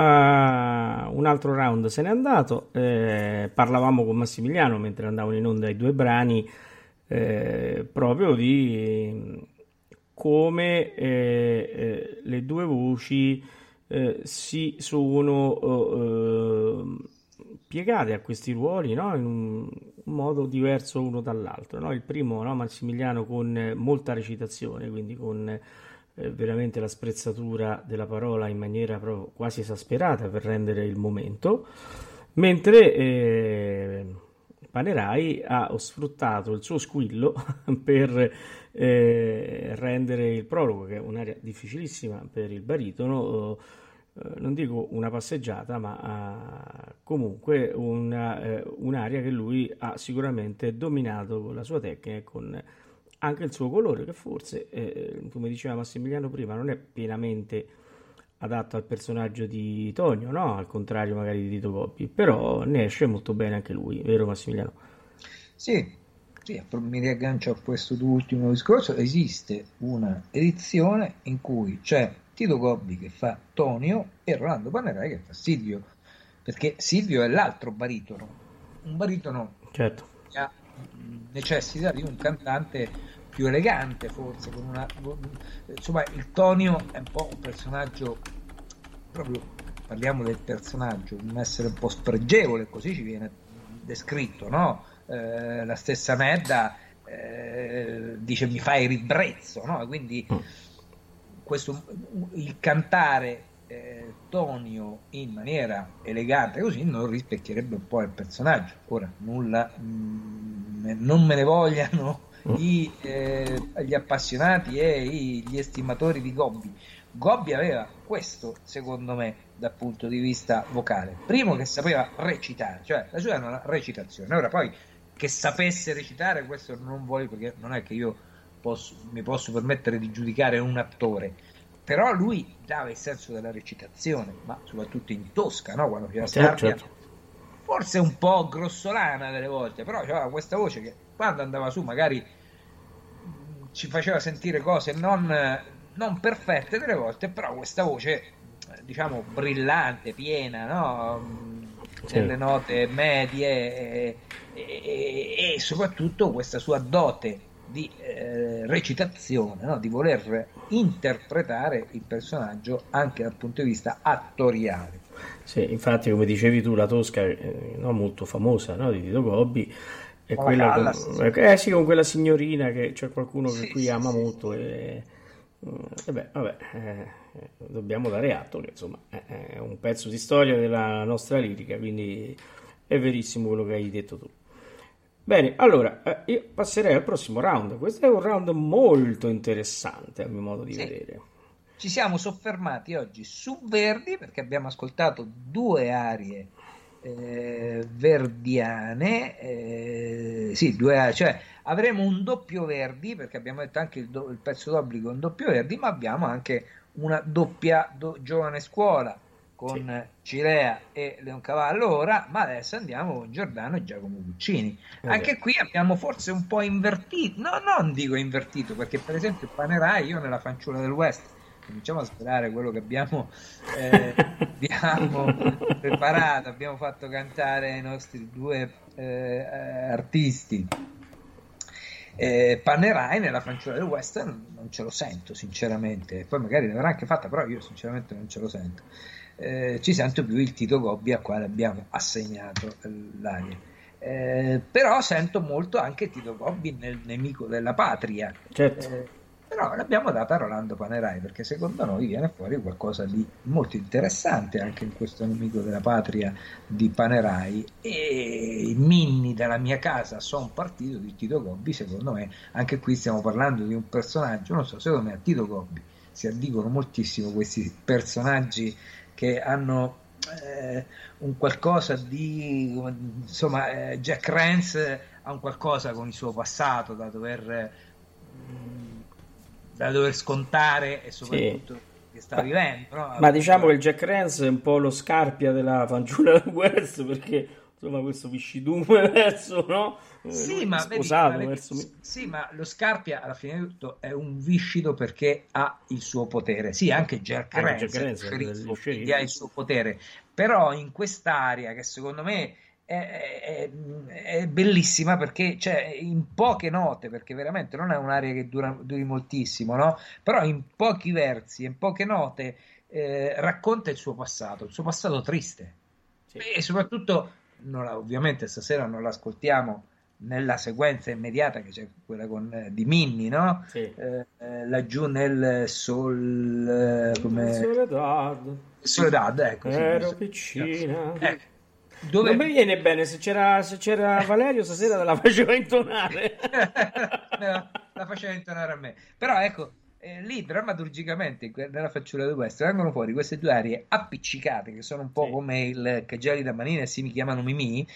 uh, un altro round se n'è andato, eh, parlavamo con Massimiliano mentre andavano in onda i due brani eh, proprio di come eh, eh le due voci eh, si sono eh, piegate a questi ruoli no? in un, modo diverso uno dall'altro. No? Il primo, no? Massimiliano, con molta recitazione, quindi con eh, veramente la sprezzatura della parola in maniera quasi esasperata per rendere il momento, mentre eh, Panerai ha sfruttato il suo squillo per eh, rendere il prologo, che è un'area difficilissima per il baritono, eh, non dico una passeggiata, ma comunque una, eh, un'area che lui ha sicuramente dominato con la sua tecnica e con anche il suo colore che forse, eh, come diceva Massimiliano prima, non è pienamente adatto al personaggio di Tonio, no? al contrario magari di Tito Coppi, però ne esce molto bene anche lui, vero Massimiliano? Sì, sì, mi riaggancio a questo ultimo discorso, esiste una edizione in cui c'è Tito Gobbi che fa Tonio e Rolando Panerai che fa Silvio, perché Silvio è l'altro baritono, un baritono certo. che ha necessita di un cantante più elegante forse, con una, insomma il Tonio è un po' un personaggio proprio parliamo del personaggio, un essere un po' spregevole, così ci viene descritto, no? Eh, la stessa Medda eh, dice mi fai ribrezzo, no? quindi mm. questo, il cantare eh, Tonio in maniera elegante così non rispecchierebbe un po' il personaggio. Ora, nulla, mh, mm, non me ne vogliano. I, eh, gli appassionati e i, gli estimatori di Gobbi. Gobbi aveva questo, secondo me, dal punto di vista vocale. Primo che sapeva recitare, cioè la sua era una recitazione. Ora poi che sapesse recitare, questo non voglio perché non è che io posso, mi posso permettere di giudicare un attore, però lui dava il senso della recitazione, ma soprattutto in tosca, no? quando faceva certo, certo. Forse un po' grossolana delle volte, però aveva questa voce che quando andava su magari ci faceva sentire cose non, non perfette delle volte, però questa voce diciamo brillante, piena, no? Sì. nelle note medie e, e, e, soprattutto questa sua dote di eh, recitazione, no? di voler interpretare il personaggio anche dal punto di vista attoriale. Sì, infatti come dicevi tu la Tosca eh, no, molto famosa no? di Tito Gobbi è quella con, eh, sì, con quella signorina che c'è qualcuno che sì, qui sì, ama molto e, mm, e beh, vabbè, eh, dobbiamo dare atto che insomma è un pezzo di storia della nostra lirica, quindi è verissimo quello che hai detto tu. Bene, allora eh, io passerei al prossimo round. Questo è un round molto interessante a mio modo di sì. vedere. Ci siamo soffermati oggi su Verdi perché abbiamo ascoltato due arie eh, verdiane, eh, sì, due, cioè avremo un doppio Verdi perché abbiamo detto anche il, do, il pezzo d'obbligo è un doppio Verdi, ma abbiamo anche una doppia do, giovane scuola con sì. Cirea e Leoncavallo ora, ma adesso andiamo con Giordano e Giacomo Puccini. Okay. Anche qui abbiamo forse un po' invertito, no, non dico invertito, perché per esempio Panerai, io nella fanciulla del West, cominciamo a sperare quello che abbiamo, eh, abbiamo preparato, abbiamo fatto cantare i nostri due eh, artisti eh, Pannerai nella fanciulla del western non ce lo sento sinceramente, poi magari l'avrà anche fatta, però io sinceramente non ce lo sento. Eh, ci sento più il Tito Gobbi al quale abbiamo assegnato l'aria. Eh, però sento molto anche Tito Gobbi nel nemico della patria. Certo. Eh, però l'abbiamo data a Rolando Panerai perché secondo noi viene fuori qualcosa di molto interessante anche in questo nemico della patria di Panerai. E i Minni dalla mia casa sono partito di Tito Gobbi secondo me. Anche qui stiamo parlando di un personaggio non so secondo me a Tito Gobbi si addicono moltissimo questi personaggi che hanno eh, un qualcosa di insomma eh, Jack Rance ha un qualcosa con il suo passato da dover eh, da dover scontare e soprattutto sì. che sta vivendo. No? Ma diciamo che il Jack Rance è un po' lo scarpia della fanciulla West perché insomma questo viscidume verso no? Sì ma, sposato, vedi, verso... sì, ma lo Scarpia alla fine di tutto è un viscido perché ha il suo potere. Sì, anche Jack Rance ha il suo potere, però in quest'area che secondo me è, è, bellissima perché cioè, in poche note, perché veramente non è un'area che dura, duri moltissimo, no? però in pochi versi, in poche note eh, racconta il suo passato, il suo passato triste sì. e soprattutto, la, ovviamente stasera non l'ascoltiamo nella sequenza immediata che c'è quella con, eh, di Minni, no? Sì. Eh, eh laggiù nel Sol... Eh, come... Soledad. Soledad, ecco. Ero sì, piccina. Ecco dove... Non mi viene bene, se c'era, se c'era Valerio stasera te la faceva intonare. no, la faceva intonare a me. Però ecco, eh, lì drammaturgicamente nella facciola del West vengono fuori queste due arie appiccicate che sono un po' sì. come il Caggiali da Manina e si mi chiamano Mimì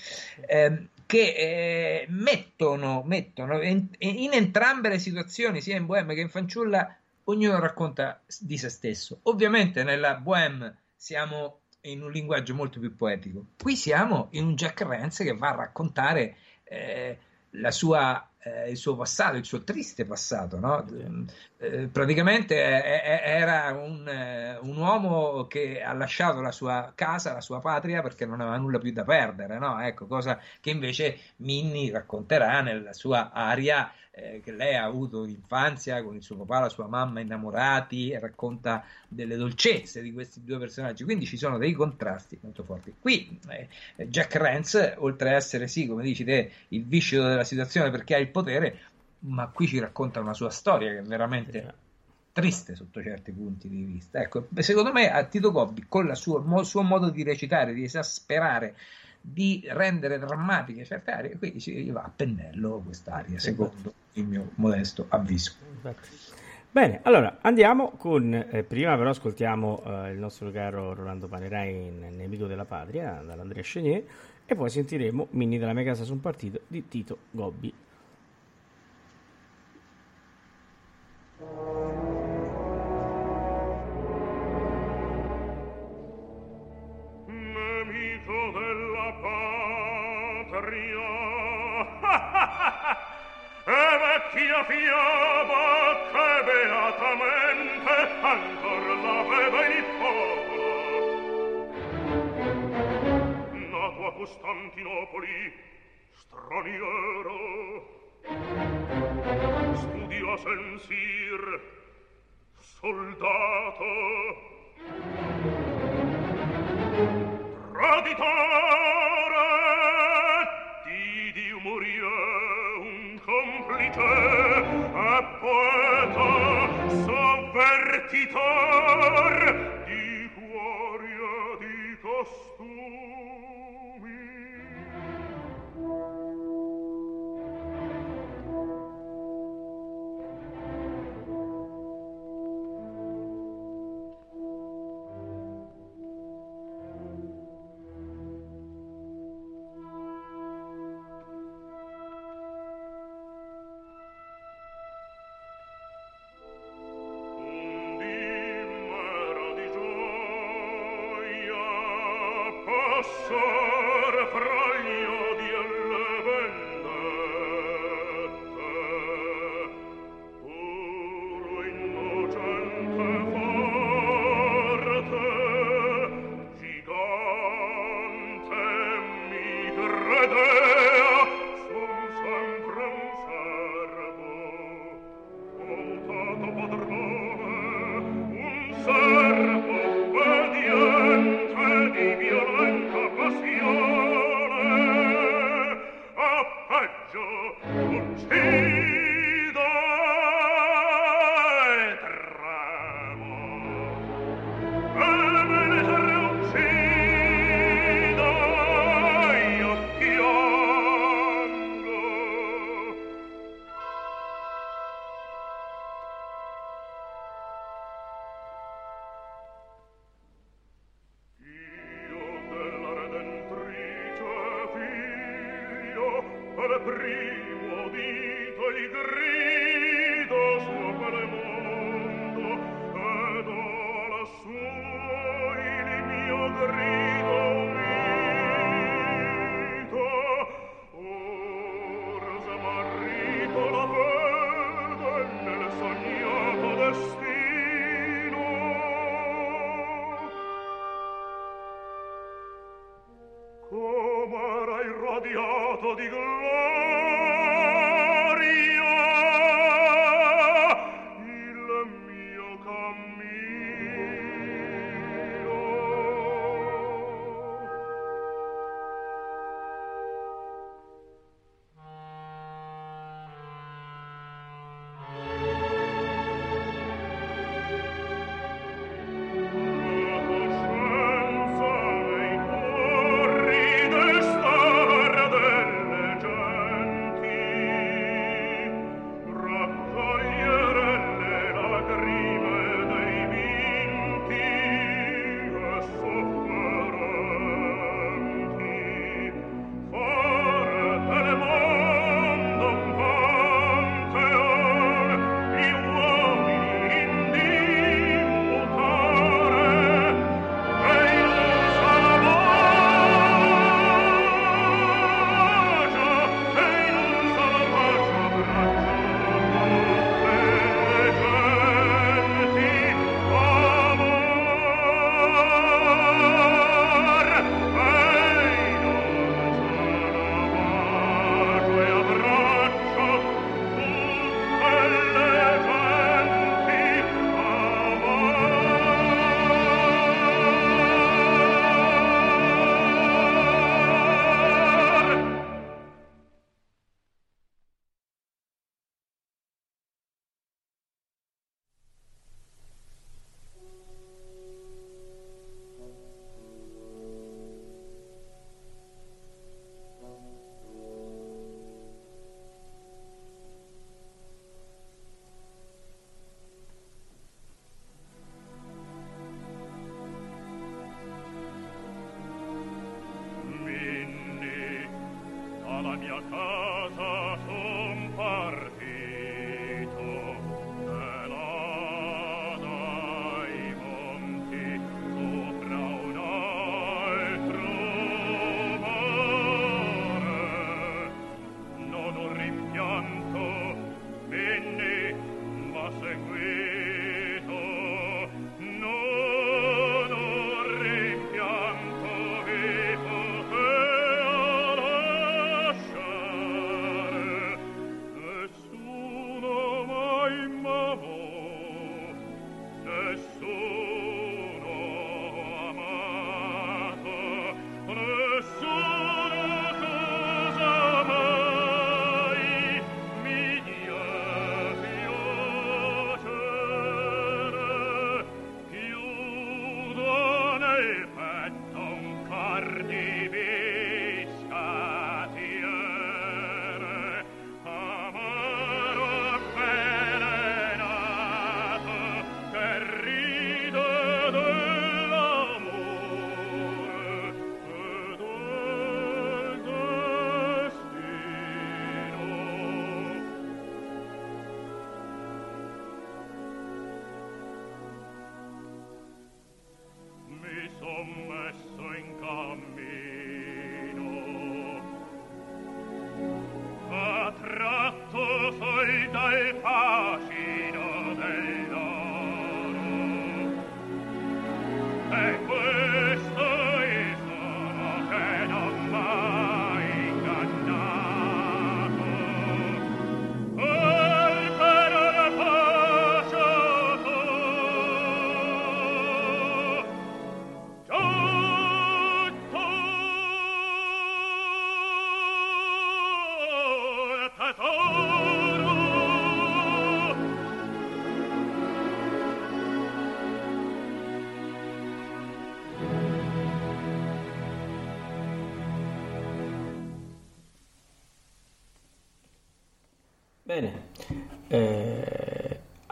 eh, che eh, mettono, mettono in, in, entrambe le situazioni sia in Bohème che in fanciulla ognuno racconta di se stesso ovviamente nella Bohème siamo in un linguaggio molto più poetico. Qui siamo in un Jack Rance che va a raccontare eh, la sua eh, il suo passato, il suo triste passato. No? Eh, praticamente era un, eh, un, uomo che ha lasciato la sua casa, la sua patria, perché non aveva nulla più da perdere. No? Ecco, cosa che invece Minnie racconterà nella sua aria eh, che lei ha avuto in infanzia con il suo papà, la sua mamma innamorati e racconta delle dolcezze di questi due personaggi. Quindi ci sono dei contrasti molto forti. Qui eh, Jack Rance, oltre a essere sì, come dici te, il viscido della situazione perché ha il potere, ma qui ci racconta una sua storia che è veramente triste sotto certi punti di vista. Ecco, secondo me a Tito Gobbi, con il suo, suo modo di recitare, di esasperare di rendere drammatiche certe aree, qui si va a pennello quest'aria, secondo il mio modesto avviso. Bene, allora andiamo con, eh, prima però ascoltiamo eh, il nostro caro Rolando Panerai in Nemico della Patria, dall'Andrea Chenier, e poi sentiremo Mini della mia casa su un partito di Tito Gobbi. fiaba che beatamente ancor l'aveva in popolo. Nato a Costantinopoli, straniero, studia sensir, soldato, traditore, convertitor di cuoria di costa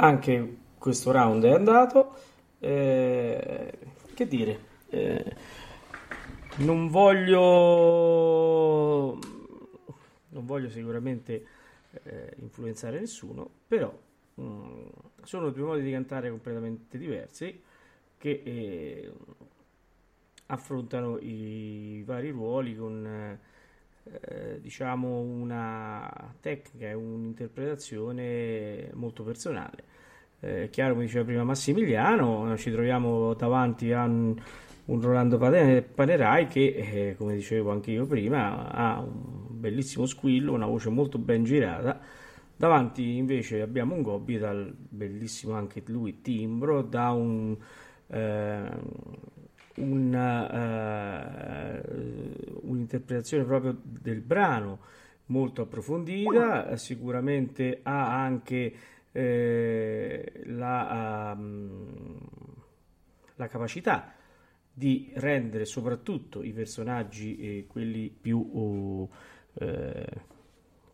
anche questo round è andato. Eh, che dire, eh, non voglio, non voglio sicuramente eh, influenzare nessuno, però mh, mm, sono due modi di cantare completamente diversi che eh, affrontano i vari ruoli con eh, diciamo una tecnica e un'interpretazione molto personale. Eh, chiaro, come diceva prima Massimiliano, ci troviamo davanti a un, un Rolando Panerai che, eh, come dicevo anche io prima, ha un bellissimo squillo, una voce molto ben girata. Davanti invece abbiamo un Gobbi dal bellissimo anche lui timbro, da un, eh, una, uh, un'interpretazione proprio del brano molto approfondita, sicuramente ha anche eh, la, um, la, capacità di rendere soprattutto i personaggi, eh, quelli più, uh, eh,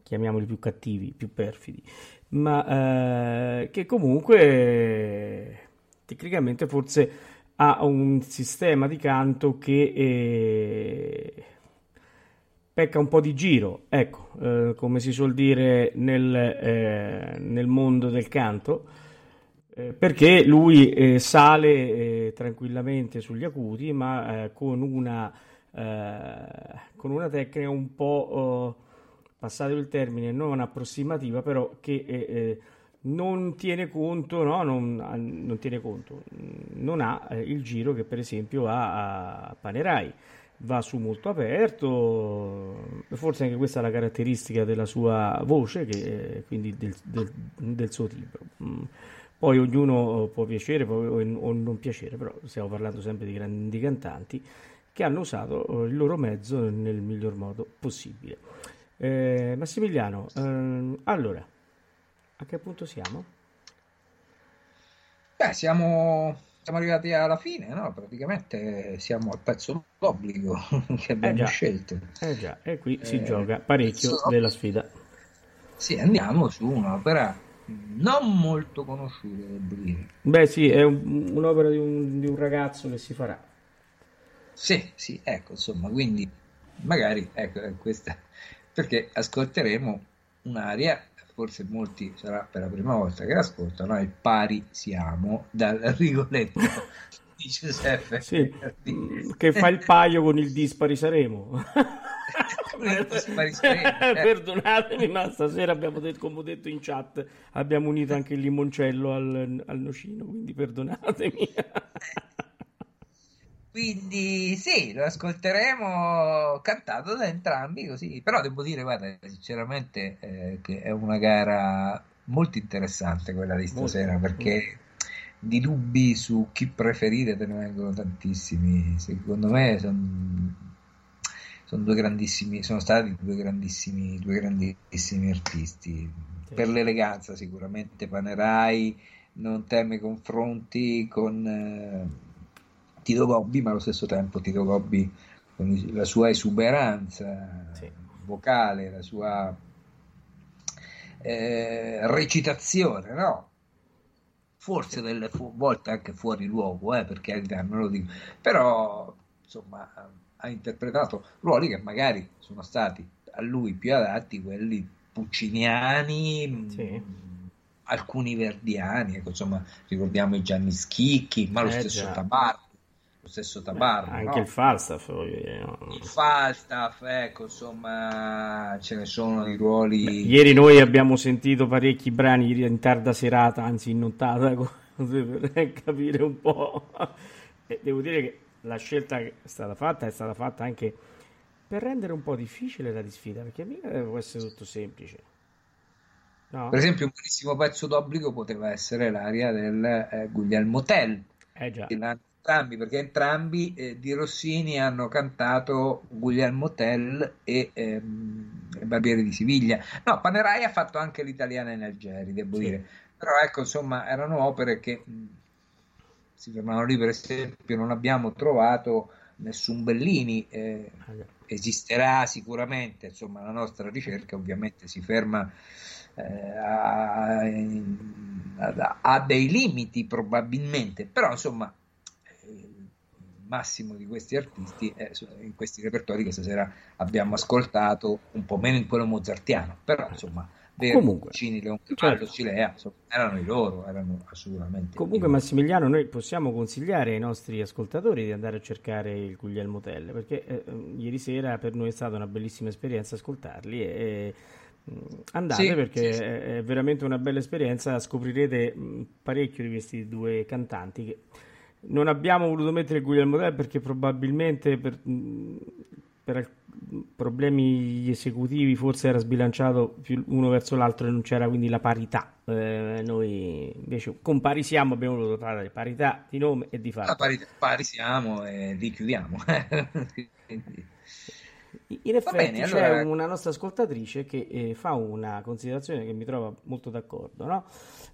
chiamiamoli più cattivi, più perfidi, ma eh, che comunque tecnicamente forse ha un sistema di canto che eh, pecca un po' di giro, ecco, eh, come si suol dire nel, eh, nel mondo del canto, eh, perché lui eh, sale eh, tranquillamente sugli acuti, ma con una, con, una, tecnica un po', passato il termine, non approssimativa, però che non tiene conto, no? non, non, tiene conto, non ha eh, il giro che per esempio ha a Panerai, va su molto aperto, forse anche questa è la caratteristica della sua voce, che, quindi del, del, del, suo timbro. Mm. Poi ognuno può piacere o non piacere, però stiamo parlando sempre di grandi cantanti che hanno usato il loro mezzo nel miglior modo possibile. Eh, Massimiliano, ehm, allora, a che punto siamo? Beh, siamo, siamo arrivati alla fine, no? Praticamente siamo al pezzo d'obbligo che abbiamo eh scelto. Eh già, e qui si eh, gioca parecchio so. della sfida. Sì, andiamo su un'opera non molto conosciuta, devo dire. Beh, sì, è un, un'opera di un, di un ragazzo che si farà. Sì, sì, ecco, insomma, quindi magari, ecco, questa, perché ascolteremo un'aria forse molti sarà per la prima volta che l'ascoltano, è Pari siamo dal Rigoletto di Giuseppe. Sì, che fa il paio con il dispari saremo. eh. Perdonatemi, ma stasera abbiamo detto, come ho detto in chat, abbiamo unito anche il limoncello al, al nocino, quindi perdonatemi. Quindi sì, lo ascolteremo cantato da entrambi così, però devo dire, guarda, sinceramente eh, che è una gara molto interessante quella di stasera molto, perché di dubbi su chi preferire te ne vengono tantissimi. Secondo me sono son due grandissimi, sono stati due grandissimi, due grandissimi artisti. Sì. Per l'eleganza sicuramente Panerai non teme confronti con... Eh, Tito Gobbi, ma allo stesso tempo Tito Gobbi con la sua esuberanza sì. vocale, la sua eh, recitazione, no? Forse delle fu- volte anche fuori luogo, eh, per carità, non lo dico, però insomma ha interpretato ruoli che magari sono stati a lui più adatti, quelli pucciniani, sì. alcuni verdiani, ecco, insomma ricordiamo i Gianni Schicchi, ma lo eh stesso già. Tabarro stesso Tabarro. Anche no? il Falstaff. eh, no? Il Falstaff, ecco, insomma, ce ne sono di ruoli... Ieri noi abbiamo sentito parecchi brani in tarda serata, anzi in nottata, per capire un po'. E devo dire che la scelta che è stata fatta è stata fatta anche per rendere un po' difficile la disfida, perché mica può essere tutto semplice. No? Per esempio, un buonissimo pezzo d'obbligo poteva essere l'aria del eh, Guglielmo Tell, Eh già. che l'hanno entrambi, perché entrambi eh, di Rossini hanno cantato Guglielmo Tell e ehm, Barbiere di Siviglia. No, Panerai ha fatto anche l'italiana in Algeri, devo Sì. dire. Però ecco, insomma, erano opere che mh, si fermavano lì, per esempio, non abbiamo trovato nessun Bellini. eh, esisterà sicuramente, insomma, la nostra ricerca ovviamente si ferma eh, a, dei limiti probabilmente, però insomma massimo di questi artisti su- in questi repertori che stasera abbiamo ascoltato, un po' meno in quello mozartiano, però insomma Verdi, Comunque, Puccini, Leoncavallo, certo. Cilea, insomma, erano i loro, erano assolutamente Comunque, loro. Massimiliano, noi possiamo consigliare ai nostri ascoltatori di andare a cercare il Guglielmo Tell perché eh, ieri sera per noi è stata una bellissima esperienza ascoltarli e mh, andate Sì, perché sì, sì. è veramente una bella esperienza. Scoprirete mh, parecchio di questi due cantanti che non abbiamo voluto mettere Guglielmo Tell perché probabilmente per, mh, per problemi esecutivi forse era sbilanciato più uno verso l'altro e non c'era quindi la parità. Eh, noi invece con pari abbiamo voluto parlare parità di nome e di fatto. pari, pari siamo e li chiudiamo. In effetti bene, c'è allora- una nostra ascoltatrice che eh, fa una considerazione che mi trova molto d'accordo, no?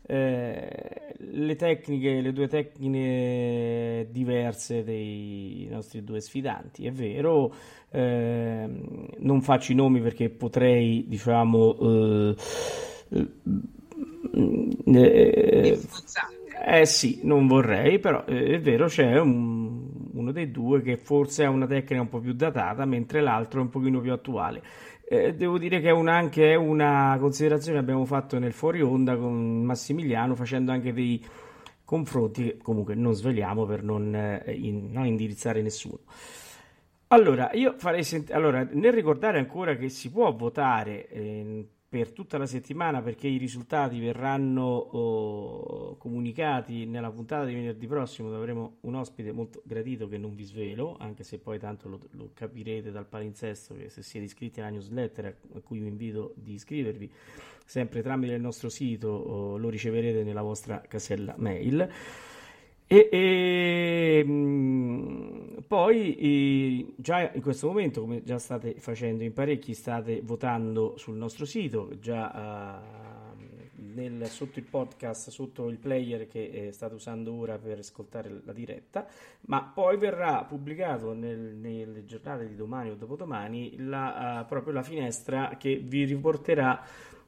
Eh, le tecniche, le due tecniche diverse dei nostri due sfidanti, è vero, ehm, non faccio i nomi perché potrei, diciamo, eh, eh, Influenzante. eh sì, non vorrei, però eh, è vero, c'è un- uno dei due che forse ha una tecnica un po' più datata, mentre l'altro è un pochino più attuale. Eh, devo dire che è una, anche una considerazione che abbiamo fatto nel fuori onda con Massimiliano, facendo anche dei confronti che comunque non sveliamo per non, eh, in- non indirizzare nessuno. Allora, io farei sent- allora, nel ricordare ancora che si può votare ehm, per tutta la settimana perché i risultati verranno oh, comunicati nella puntata di venerdì prossimo, dove avremo un ospite molto gradito che non vi svelo, anche se poi tanto lo, lo capirete dal palinsesto che se siete iscritti alla newsletter a cui vi invito di iscrivervi sempre tramite il nostro sito oh, lo riceverete nella vostra casella mail. E, e, mh, poi eh, già in questo momento, come già state facendo in parecchi, state votando sul nostro sito, già eh, nel- sotto il podcast, sotto il player che eh, state usando ora per ascoltare la diretta, ma poi verrà pubblicato nel- nelle giornate di domani o dopodomani la, eh, proprio la finestra che vi riporterà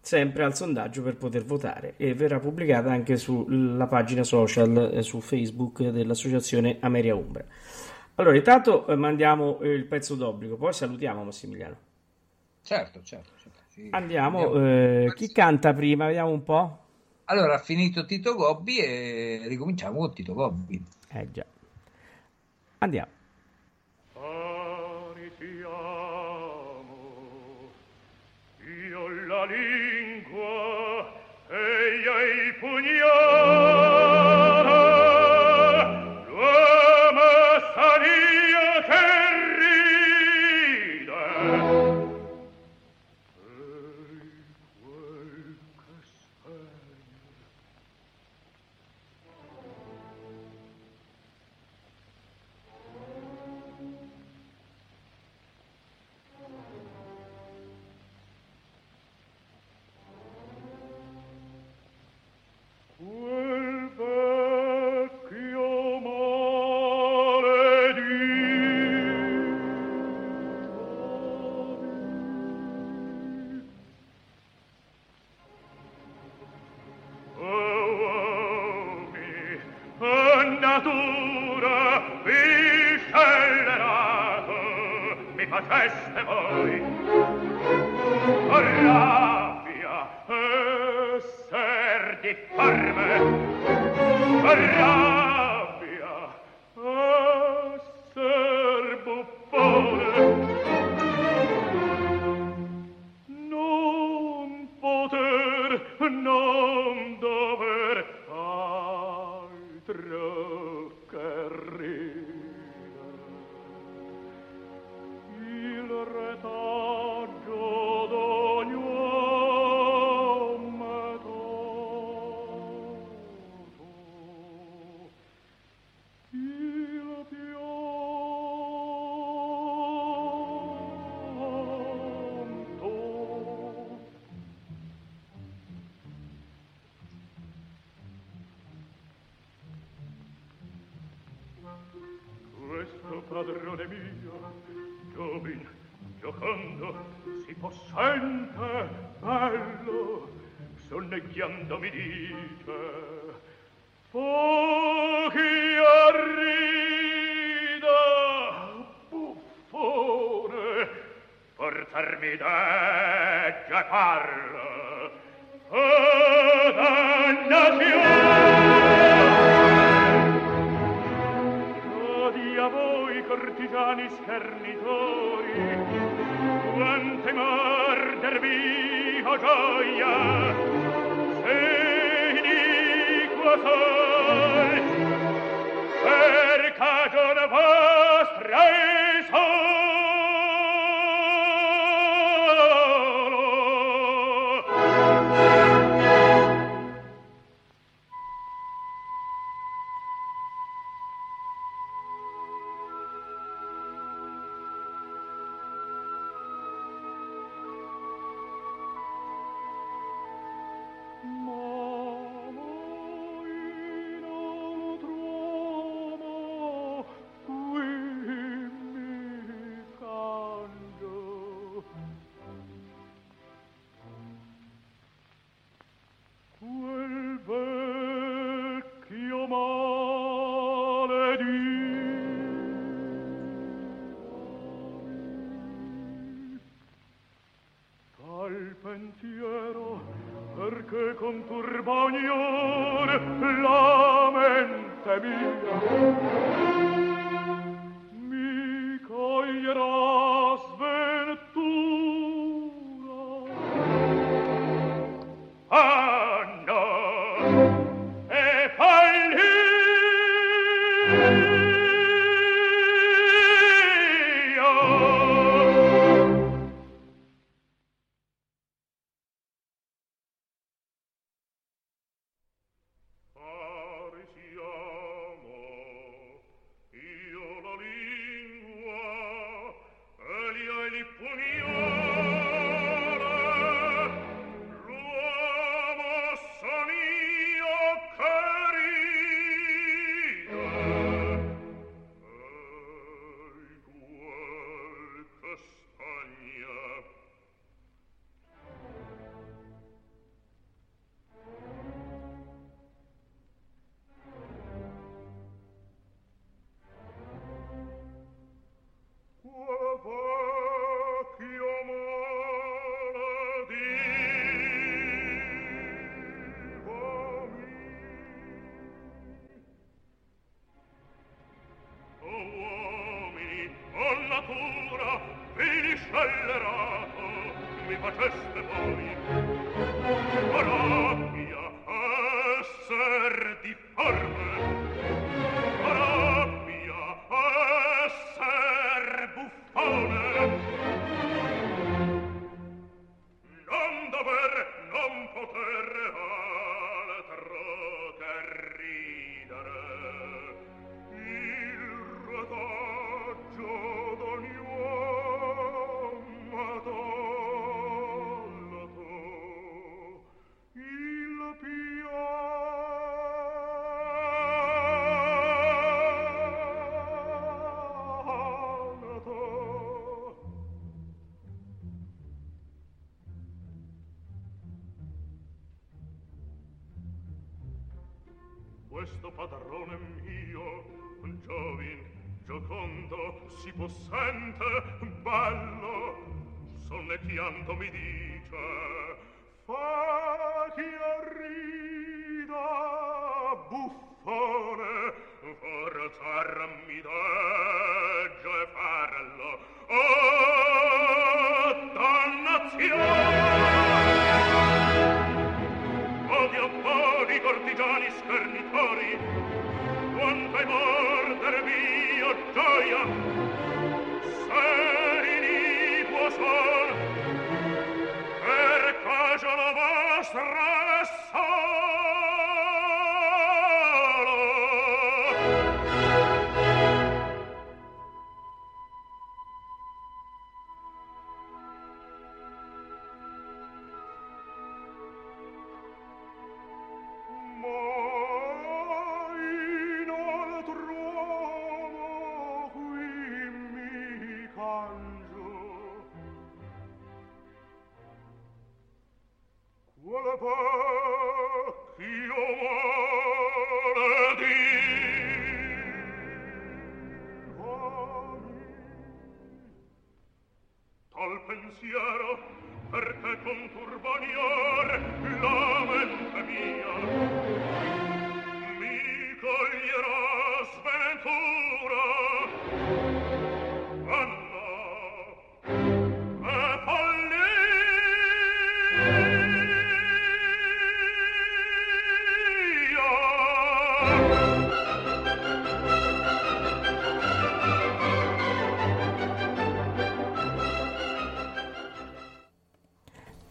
sempre al sondaggio per poter votare e verrà pubblicata anche sulla pagina social eh, su Facebook dell'associazione Ameria Umbra. Allora, intanto eh, mandiamo eh, il pezzo d'obbligo, poi salutiamo Massimiliano. Certo, certo. certo, sì. Andiamo, Andiamo. eh, chi canta prima? Vediamo un po'. Allora, ha finito Tito Gobbi e ricominciamo con Tito Gobbi. Eh già. Andiamo. Cari ti amo, io la lingua ei ei pugni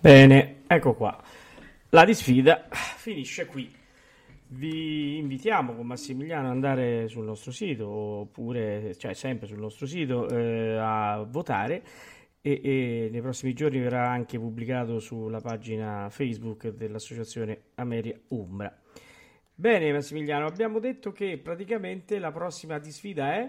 Bene, ecco qua. La disfida finisce qui. Vi invitiamo con Massimiliano ad andare sul nostro sito, oppure, cioè sempre sul nostro sito, eh, a votare e, e, nei prossimi giorni verrà anche pubblicato sulla pagina Facebook dell'associazione Ameria Umbra. Bene Massimiliano, abbiamo detto che praticamente la prossima disfida è...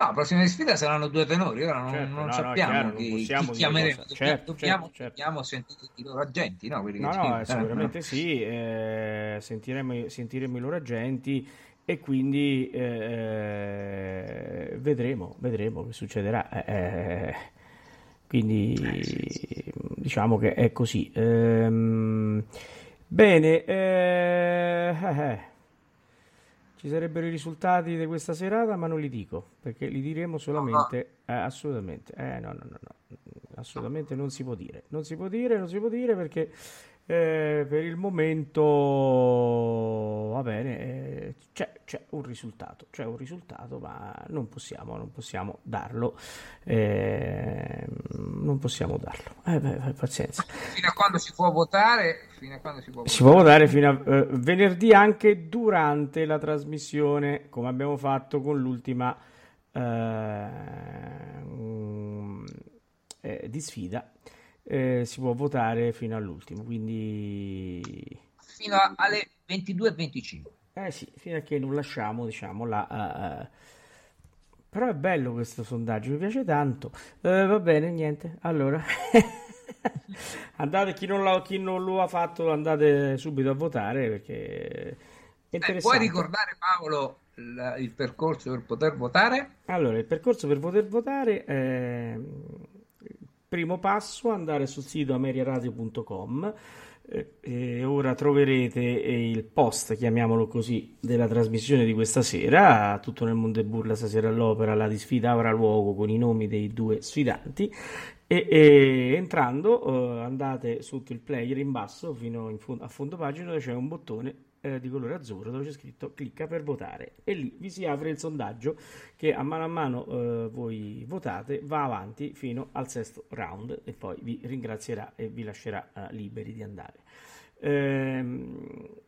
No, la prossima sfida saranno due tenori, ora non, Certo, non no, sappiamo no, chiaro, chi, non chi chiameremo. Dobbiamo, Certo, dobbiamo, certo, certo. dobbiamo sentire i loro agenti, no? Quelli No, ci no, sicuramente sì, eh, sentiremo, sentiremo i loro agenti e quindi eh, vedremo, vedremo che succederà. Eh, eh, quindi diciamo che è così. Ehm, bene, eh, eh, ci sarebbero i risultati di questa serata, ma non li dico perché li diremo solamente. eh, assolutamente, eh, no, no, no, no, assolutamente non si può dire. Non si può dire, non si può dire perché eh, per il momento va bene, eh, c'è, un risultato, c'è un risultato, ma non possiamo, non possiamo darlo. eh, non possiamo darlo. Eh, beh, pazienza. Fino a quando si può votare? Fino a quando si può Si può votare fino a eh, venerdì anche durante la trasmissione, come abbiamo fatto con l'ultima eh, mm, eh, di sfida. Eh, si può votare fino all'ultimo, quindi Fino alle 22.25. eh sì, fino a che non lasciamo, diciamo, la... eh, però è bello questo sondaggio, mi piace tanto. Eh, va bene, niente. Allora, andate, chi non, chi non lo ha fatto, andate subito a votare perché è Eh, puoi ricordare Paolo il, il percorso per poter votare? Allora, il percorso per poter votare è primo passo andare sul sito ameriaradio.com e ora troverete il post, chiamiamolo così, della trasmissione di questa sera. Tutto nel mondo è burla stasera all'opera, la disfida avrà luogo con i nomi dei due sfidanti. E, e entrando eh, andate sotto il player in basso fino in fondo- a fondo pagina dove c'è un bottone eh, di colore azzurro dove c'è scritto clicca per votare e lì vi si apre il sondaggio che a mano a mano eh, voi votate va avanti fino al sesto round e poi vi ringrazierà e vi lascerà eh, liberi di andare. Ehm,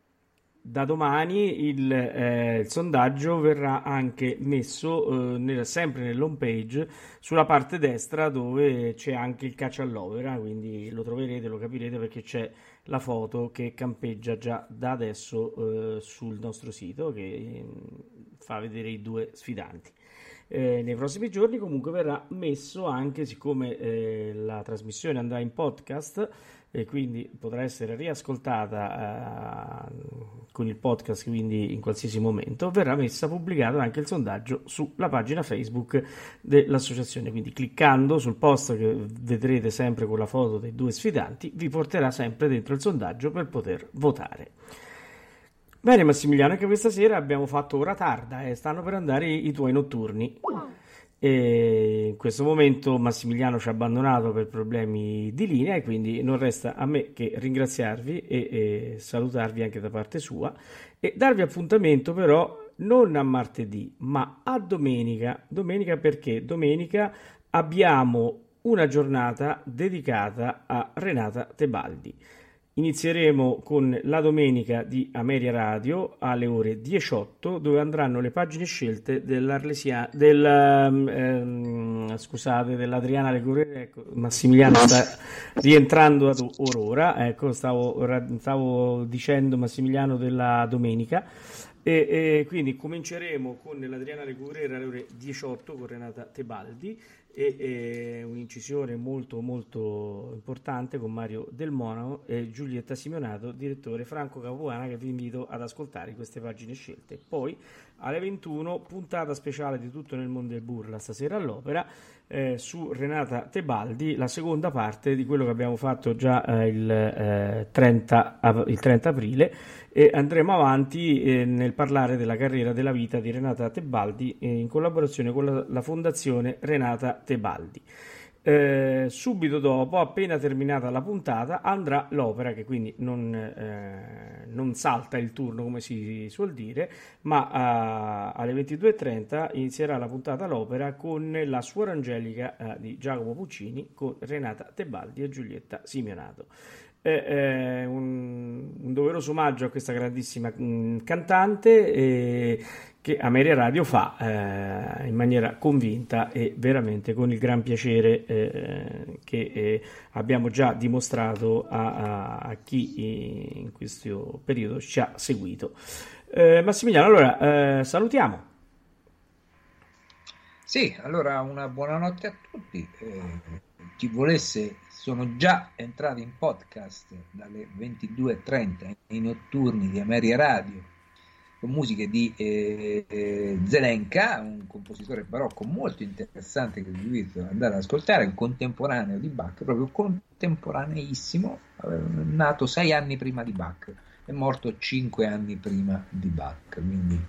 da domani il, eh, il sondaggio verrà anche messo eh, nel- sempre nell'home page sulla parte destra dove c'è anche il caccia all'opera, quindi lo troverete, lo capirete perché c'è la foto che campeggia già da adesso eh, sul nostro sito che mm, fa vedere i due sfidanti. Eh, nei prossimi giorni comunque verrà messo anche, siccome eh, la trasmissione andrà in podcast e quindi potrà essere riascoltata eh, con il podcast, quindi in qualsiasi momento, verrà messa pubblicata anche il sondaggio sulla pagina Facebook dell'associazione. Quindi cliccando sul post che vedrete sempre con la foto dei due sfidanti, vi porterà sempre dentro il sondaggio per poter votare. Bene Massimiliano, anche questa sera abbiamo fatto ora tarda e stanno per andare i, i tuoi notturni. E in questo momento Massimiliano ci ha abbandonato per problemi di linea e quindi non resta a me che ringraziarvi e, e salutarvi anche da parte sua e darvi appuntamento però non a martedì ma a domenica. Domenica perché? Domenica abbiamo una giornata dedicata a Renata Tebaldi. Inizieremo con la domenica di Ameria Radio alle ore 18 dove andranno le pagine scelte dell'Arlesia, del, ehm, scusate, dell'Adriana Legurere. Ecco, Massimiliano sta rientrando ad Aurora, ecco, stavo, stavo dicendo Massimiliano della domenica. E, e, quindi cominceremo con l'Adriana Legurera alle ore 18 con Renata Tebaldi e, e un'incisione molto molto importante con Mario Del Monaco e Giulietta Simeonato, direttore Franco Capuana che vi invito ad ascoltare queste pagine scelte. Poi alle 21 puntata speciale di Tutto nel mondo del burla stasera all'opera eh, su Renata Tebaldi, la seconda parte di quello che abbiamo fatto già eh, il, eh, 30, il, 30, aprile e andremo avanti eh, nel parlare della carriera della vita di Renata Tebaldi eh, in collaborazione con la, la Fondazione Renata Tebaldi. Eh, subito dopo, appena terminata la puntata, andrà l'opera che quindi non, eh, non salta il turno come si suol dire, ma a, alle 22.30 inizierà la puntata l'opera con la suora angelica eh, di Giacomo Puccini con Renata Tebaldi e Giulietta Simeonato è un, un, doveroso omaggio a questa grandissima mm, cantante eh, che Ameria Radio fa eh, in maniera convinta e veramente con il gran piacere eh, che eh, abbiamo già dimostrato a, a, a, chi in questo periodo ci ha seguito. Eh, Massimiliano, allora eh, salutiamo. Sì, allora una buonanotte a tutti. chi volesse sono già entrati in podcast dalle 22.30 nei notturni di Ameria Radio con musiche di eh, eh, Zelenka, un compositore barocco molto interessante che vi invito ad andare ad ascoltare, un contemporaneo di Bach, proprio contemporaneissimo, nato sei anni prima di Bach e morto cinque anni prima di Bach, quindi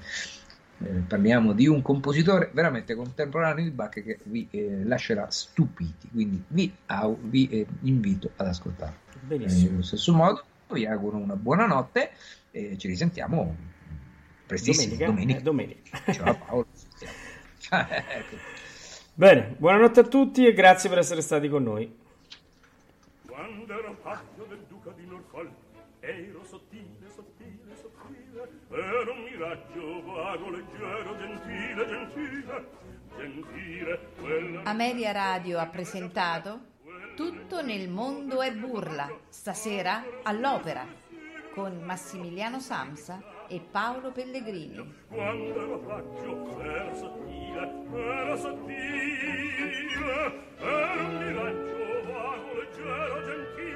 eh, parliamo di un compositore veramente contemporaneo di Bach che vi eh, lascerà stupiti, quindi vi, au, vi eh, invito ad ascoltarlo. Benissimo. allo stesso modo vi auguro una buona notte e ci risentiamo prestissimo domenica. domenica. domenica. Ciao Paolo. ecco. Bene, buonanotte a tutti e grazie per essere stati con noi. Quando ero paggio del duca di Norfolk ero sottile, sottile, sottile Era un miracchio vago, leggero, gentile, gentile, gentile. Quella... Amelia Radio ha presentato Tutto nel mondo è burla, stasera all'opera, con Massimiliano Samsa e Paolo Pellegrini. Quando lo faccio, era sottile, era sottile, era un miracchio vago, leggero, gentile.